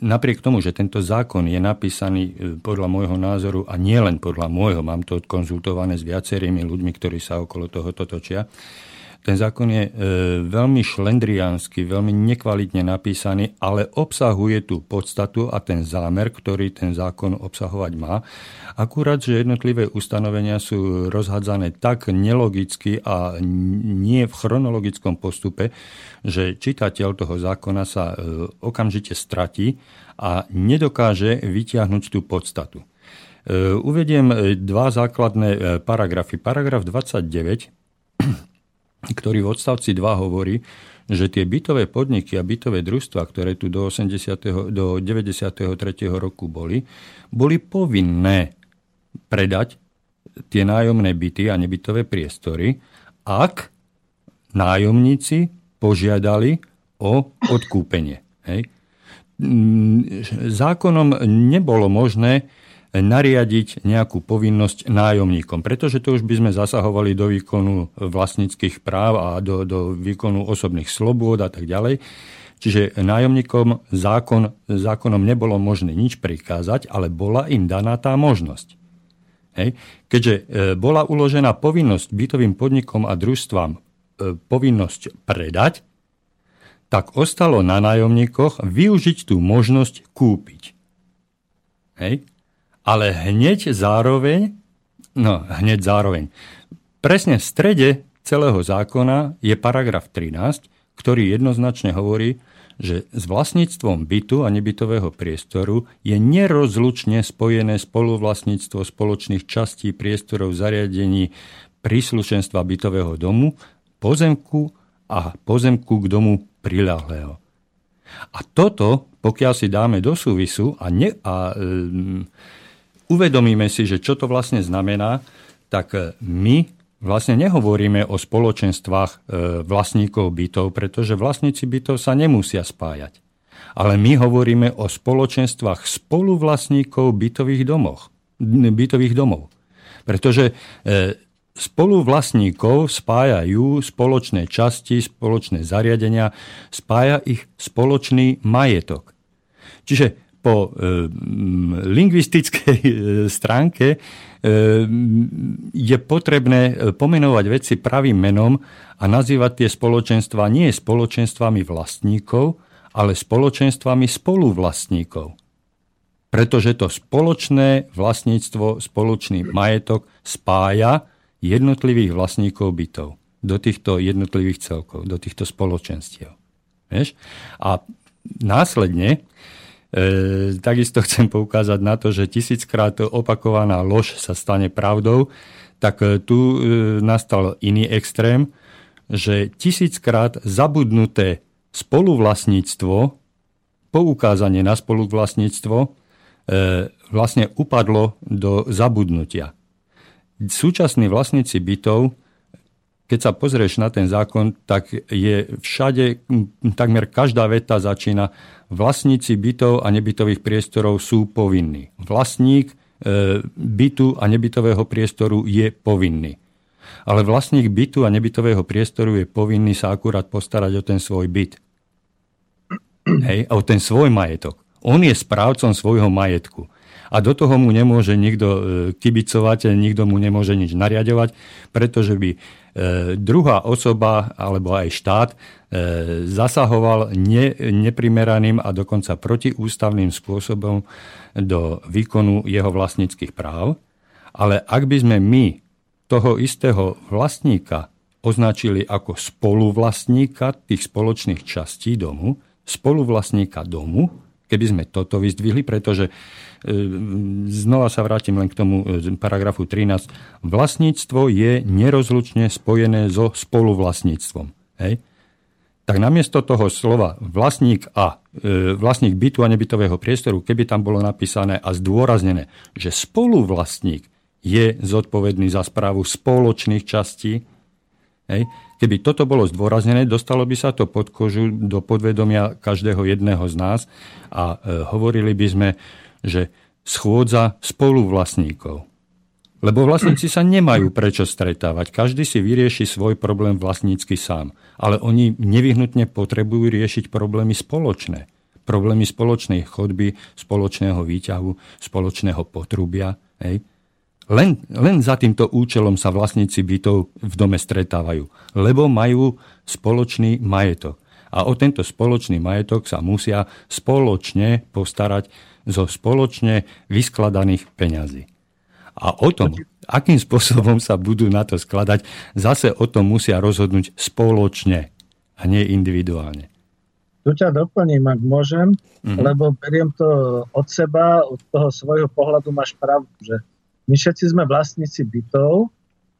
napriek tomu, že tento zákon je napísaný e, podľa môjho názoru, a nie len podľa môjho, mám to konzultované s viacerými ľuďmi, ktorí sa okolo tohoto točia, ten zákon je e, veľmi šlendriánsky, veľmi nekvalitne napísaný, ale obsahuje tú podstatu a ten zámer, ktorý ten zákon obsahovať má. Akurát, že jednotlivé ustanovenia sú rozhádzané tak nelogicky a nie v chronologickom postupe, že čitateľ toho zákona sa e, okamžite stratí a nedokáže vytiahnuť tú podstatu. E, uvediem dva základné paragrafy. Paragraf 29 ktorý v odstavci 2 hovorí, že tie bytové podniky a bytové družstva, ktoré tu do, 80. do 93. roku boli, boli povinné predať tie nájomné byty a nebytové priestory, ak nájomníci požiadali o odkúpenie. Hej. Mm, zákonom nebolo možné nariadiť nejakú povinnosť nájomníkom, pretože to už by sme zasahovali do výkonu vlastníckých práv a do, do výkonu osobných slobôd a tak ďalej. Čiže nájomníkom zákon, zákonom nebolo možné nič prikázať, ale bola im daná tá možnosť. Hej. Keďže e, bola uložená povinnosť bytovým podnikom a družstvám e, povinnosť predať, tak ostalo na nájomníkoch využiť tú možnosť kúpiť. Hej ale hneď zároveň, no hneď zároveň, presne v strede celého zákona je paragraf 13, ktorý jednoznačne hovorí, že s vlastníctvom bytu a nebytového priestoru je nerozlučne spojené spoluvlastníctvo spoločných častí priestorov zariadení príslušenstva bytového domu, pozemku a pozemku k domu priľahlého. A toto, pokiaľ si dáme do súvisu a, ne, a um, uvedomíme si, že čo to vlastne znamená, tak e, my vlastne nehovoríme o spoločenstvách e, vlastníkov bytov, pretože vlastníci bytov sa nemusia spájať. Ale my hovoríme o spoločenstvách spoluvlastníkov bytových, domoch, bytových domov. Pretože e, spoluvlastníkov spájajú spoločné časti, spoločné zariadenia, spája ich spoločný majetok. Čiže po e, lingvistickej stránke Ehm, je potrebné e, pomenovať veci pravým menom a nazývať tie spoločenstva nie spoločenstvami vlastníkov, ale spoločenstvami spoluvlastníkov. Pretože to spoločné vlastníctvo, spoločný majetok spája jednotlivých vlastníkov bytov do týchto jednotlivých celkov, do týchto spoločenstiev. Vieš? A následne E, takisto chcem poukázať na to, že tisíckrát opakovaná lož sa stane pravdou, tak e, tu e, nastal iný extrém, že tisíckrát zabudnuté spoluvlastníctvo, poukázanie na spoluvlastníctvo, e, vlastne upadlo do zabudnutia. Súčasní vlastníci bytov keď sa pozrieš na ten zákon, tak je všade, takmer každá veta začína vlastníci bytov a nebytových priestorov sú povinní. Vlastník e, bytu a nebytového priestoru je povinný. Ale vlastník bytu a nebytového priestoru je povinný sa akurát postarať o ten svoj byt. Hej, o ten svoj majetok. On je správcom svojho majetku a do toho mu nemôže nikto e, kibicovať, nikto mu nemôže nič nariadovať, pretože by e, druhá osoba alebo aj štát e, zasahoval ne, neprimeraným a dokonca protiústavným spôsobom do výkonu jeho vlastníckých práv. Ale ak by sme my toho istého vlastníka označili ako spoluvlastníka tých spoločných častí domu, spoluvlastníka domu, keby sme toto vyzdvihli, pretože e, znova sa vrátim len k tomu e, paragrafu 13. Vlastníctvo je nerozlučne spojené so spoluvlastníctvom. Hej? Tak namiesto toho slova vlastník a e, vlastník bytu a nebytového priestoru, keby tam bolo napísané a zdôraznené, že spoluvlastník je zodpovedný za správu spoločných častí, hej, Keby toto bolo zdôraznené, dostalo by sa to pod kožu do podvedomia každého jedného z nás a e, hovorili by sme, že schôdza spoluvlastníkov. Lebo vlastníci sa nemajú prečo stretávať. Každý si vyrieši svoj problém vlastnícky sám. Ale oni nevyhnutne potrebujú riešiť problémy spoločné. Problémy spoločnej chodby, spoločného výťahu, spoločného potrubia. Hej. Len, len za týmto účelom sa vlastníci bytov v dome stretávajú, lebo majú spoločný majetok. A o tento spoločný majetok sa musia spoločne postarať zo spoločne vyskladaných peňazí. A o tom, akým spôsobom sa budú na to skladať, zase o tom musia rozhodnúť spoločne a nie individuálne. Tu ťa doplním, ak môžem, mm-hmm. lebo beriem to od seba, od toho svojho pohľadu máš pravdu, že my všetci sme vlastníci bytov,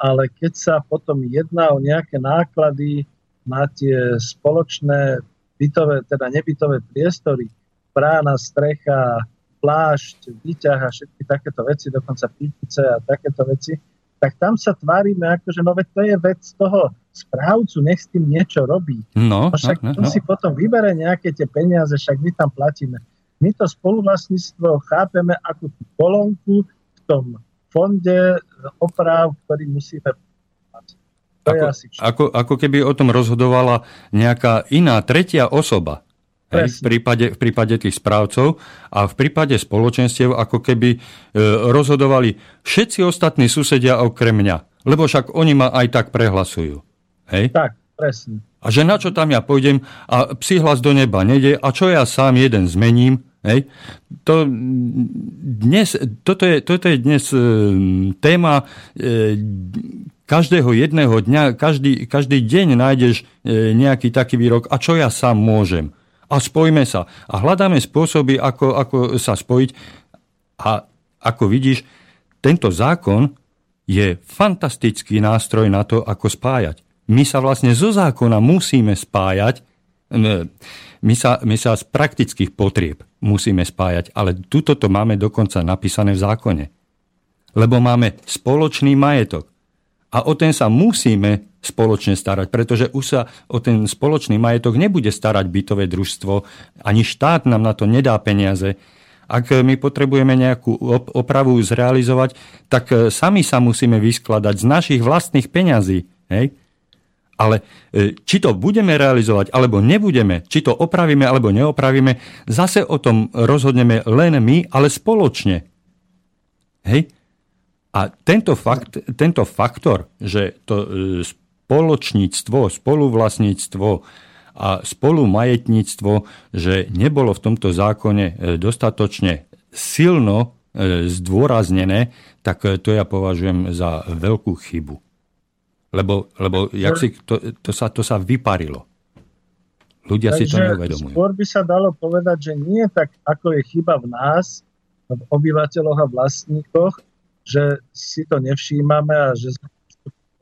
ale keď sa potom jedná o nejaké náklady na tie spoločné bytové, teda nebytové priestory, brána, strecha, plášť, výťah a všetky takéto veci, dokonca pítice a takéto veci, tak tam sa tvárime ako, že no veď to je vec toho správcu, nech s tým niečo robí. No, no však no, no, no. si potom vybere nejaké tie peniaze, však my tam platíme. My to spoluvlastníctvo chápeme ako tú kolónku v tom fonde oprav, ktorý musíme to ako, asi ako, ako keby o tom rozhodovala nejaká iná, tretia osoba. Hej, v, prípade, v prípade tých správcov a v prípade spoločenstiev ako keby e, rozhodovali všetci ostatní susedia okrem mňa. Lebo však oni ma aj tak prehlasujú. Hej? Tak, presne. A že na čo tam ja pôjdem a psi hlas do neba nejde a čo ja sám jeden zmením, Hej. To dnes, toto, je, toto je dnes e, téma e, každého jedného dňa, každý, každý deň nájdeš e, nejaký taký výrok, a čo ja sám môžem. A spojme sa. A hľadáme spôsoby, ako, ako sa spojiť. A ako vidíš, tento zákon je fantastický nástroj na to, ako spájať. My sa vlastne zo zákona musíme spájať, my sa, my sa z praktických potrieb musíme spájať, ale tuto to máme dokonca napísané v zákone. Lebo máme spoločný majetok. A o ten sa musíme spoločne starať, pretože už sa o ten spoločný majetok nebude starať bytové družstvo, ani štát nám na to nedá peniaze. Ak my potrebujeme nejakú opravu zrealizovať, tak sami sa musíme vyskladať z našich vlastných peňazí. Hej? Ale e, či to budeme realizovať alebo nebudeme, či to opravíme alebo neopravíme, zase o tom rozhodneme len my, ale spoločne. Hej? A tento, fakt, tento faktor, že to e, spoločníctvo, spoluvlastníctvo a spolumajetníctvo, že nebolo v tomto zákone e, dostatočne silno zdôraznené, tak to ja považujem za veľkú chybu. Lebo, lebo jak si, to, to, sa, to sa vyparilo. Ľudia Takže si to neuvedomujú. Skôr by sa dalo povedať, že nie tak, ako je chyba v nás, v obyvateľoch a vlastníkoch, že si to nevšímame a že sme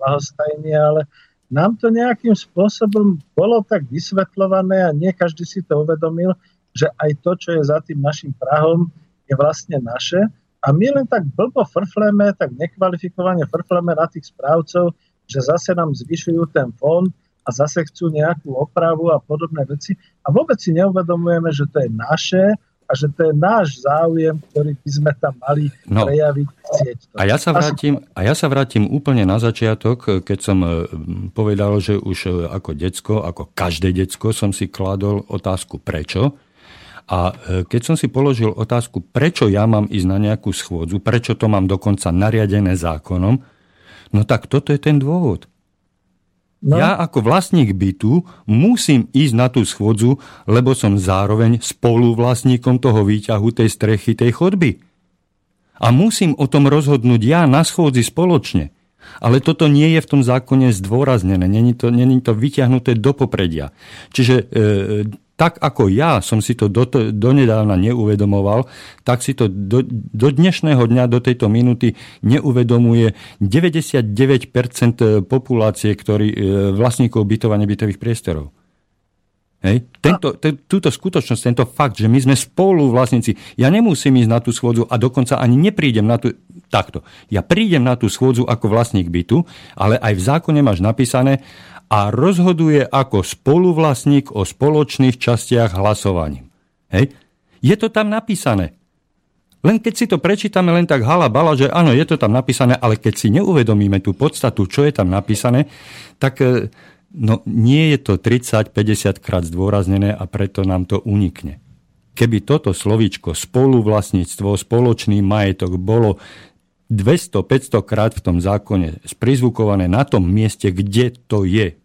blahostajní, ale nám to nejakým spôsobom bolo tak vysvetľované a nie každý si to uvedomil, že aj to, čo je za tým našim Prahom, je vlastne naše. A my len tak blbo frfleme, tak nekvalifikovane frfleme na tých správcov, že zase nám zvyšujú ten fond a zase chcú nejakú opravu a podobné veci. A vôbec si neuvedomujeme, že to je naše a že to je náš záujem, ktorý by sme tam mali no. prejaviť. A ja, sa vrátim, a ja sa vrátim úplne na začiatok, keď som e, povedal, že už e, ako decko, ako každé decko som si kladol otázku prečo. A e, keď som si položil otázku, prečo ja mám ísť na nejakú schôdzu, prečo to mám dokonca nariadené zákonom, No tak toto je ten dôvod. No. Ja ako vlastník bytu musím ísť na tú schôdzu, lebo som zároveň spoluvlastníkom toho výťahu tej strechy, tej chodby. A musím o tom rozhodnúť ja na schôdzi spoločne. Ale toto nie je v tom zákone zdôraznené, není to, není to vyťahnuté do popredia. Čiže e, tak ako ja som si to do, donedávna neuvedomoval, tak si to do, do dnešného dňa, do tejto minúty neuvedomuje 99% populácie, ktorí, e, vlastníkov bytov a nebytových priestorov. Hej. Tento, te, túto skutočnosť, tento fakt, že my sme spolu vlastníci, ja nemusím ísť na tú schôdzu a dokonca ani neprídem na tú, takto, ja prídem na tú schôdzu ako vlastník bytu, ale aj v zákone máš napísané, a rozhoduje ako spoluvlastník o spoločných častiach hlasovaním. Hej? Je to tam napísané. Len keď si to prečítame len tak hala bala, že áno, je to tam napísané, ale keď si neuvedomíme tú podstatu, čo je tam napísané, tak e, no, nie je to 30-50 krát zdôraznené a preto nám to unikne. Keby toto slovíčko spoluvlastníctvo, spoločný majetok bolo 200-500 krát v tom zákone sprizvukované na tom mieste, kde to je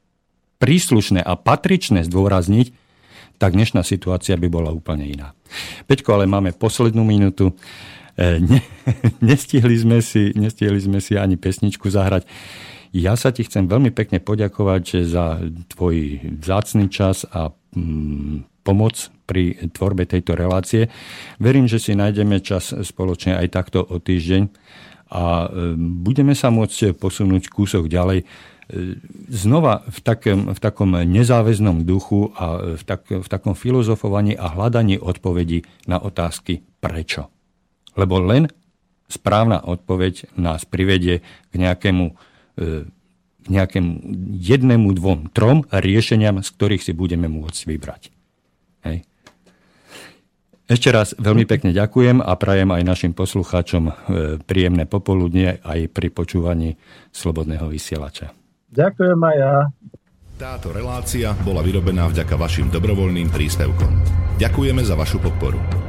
príslušné a patričné zdôrazniť, tak dnešná situácia by bola úplne iná. Peťko, ale máme poslednú minútu. E, ne, nestihli, sme si, nestihli sme si ani pesničku zahrať. Ja sa ti chcem veľmi pekne poďakovať za tvoj vzácný čas a mm, pomoc pri tvorbe tejto relácie. Verím, že si nájdeme čas spoločne aj takto o týždeň a e, budeme sa môcť posunúť kúsok ďalej znova v, takém, v takom nezáväznom duchu a v, tak, v takom filozofovaní a hľadaní odpovedí na otázky prečo. Lebo len správna odpoveď nás privedie k nejakému, e, k nejakému jednému, dvom, trom riešeniam, z ktorých si budeme môcť vybrať. Hej. Ešte raz veľmi pekne ďakujem a prajem aj našim poslucháčom e, príjemné popoludnie aj pri počúvaní Slobodného vysielača. Ďakujem aj ja. Táto relácia bola vyrobená vďaka vašim dobrovoľným príspevkom. Ďakujeme za vašu podporu.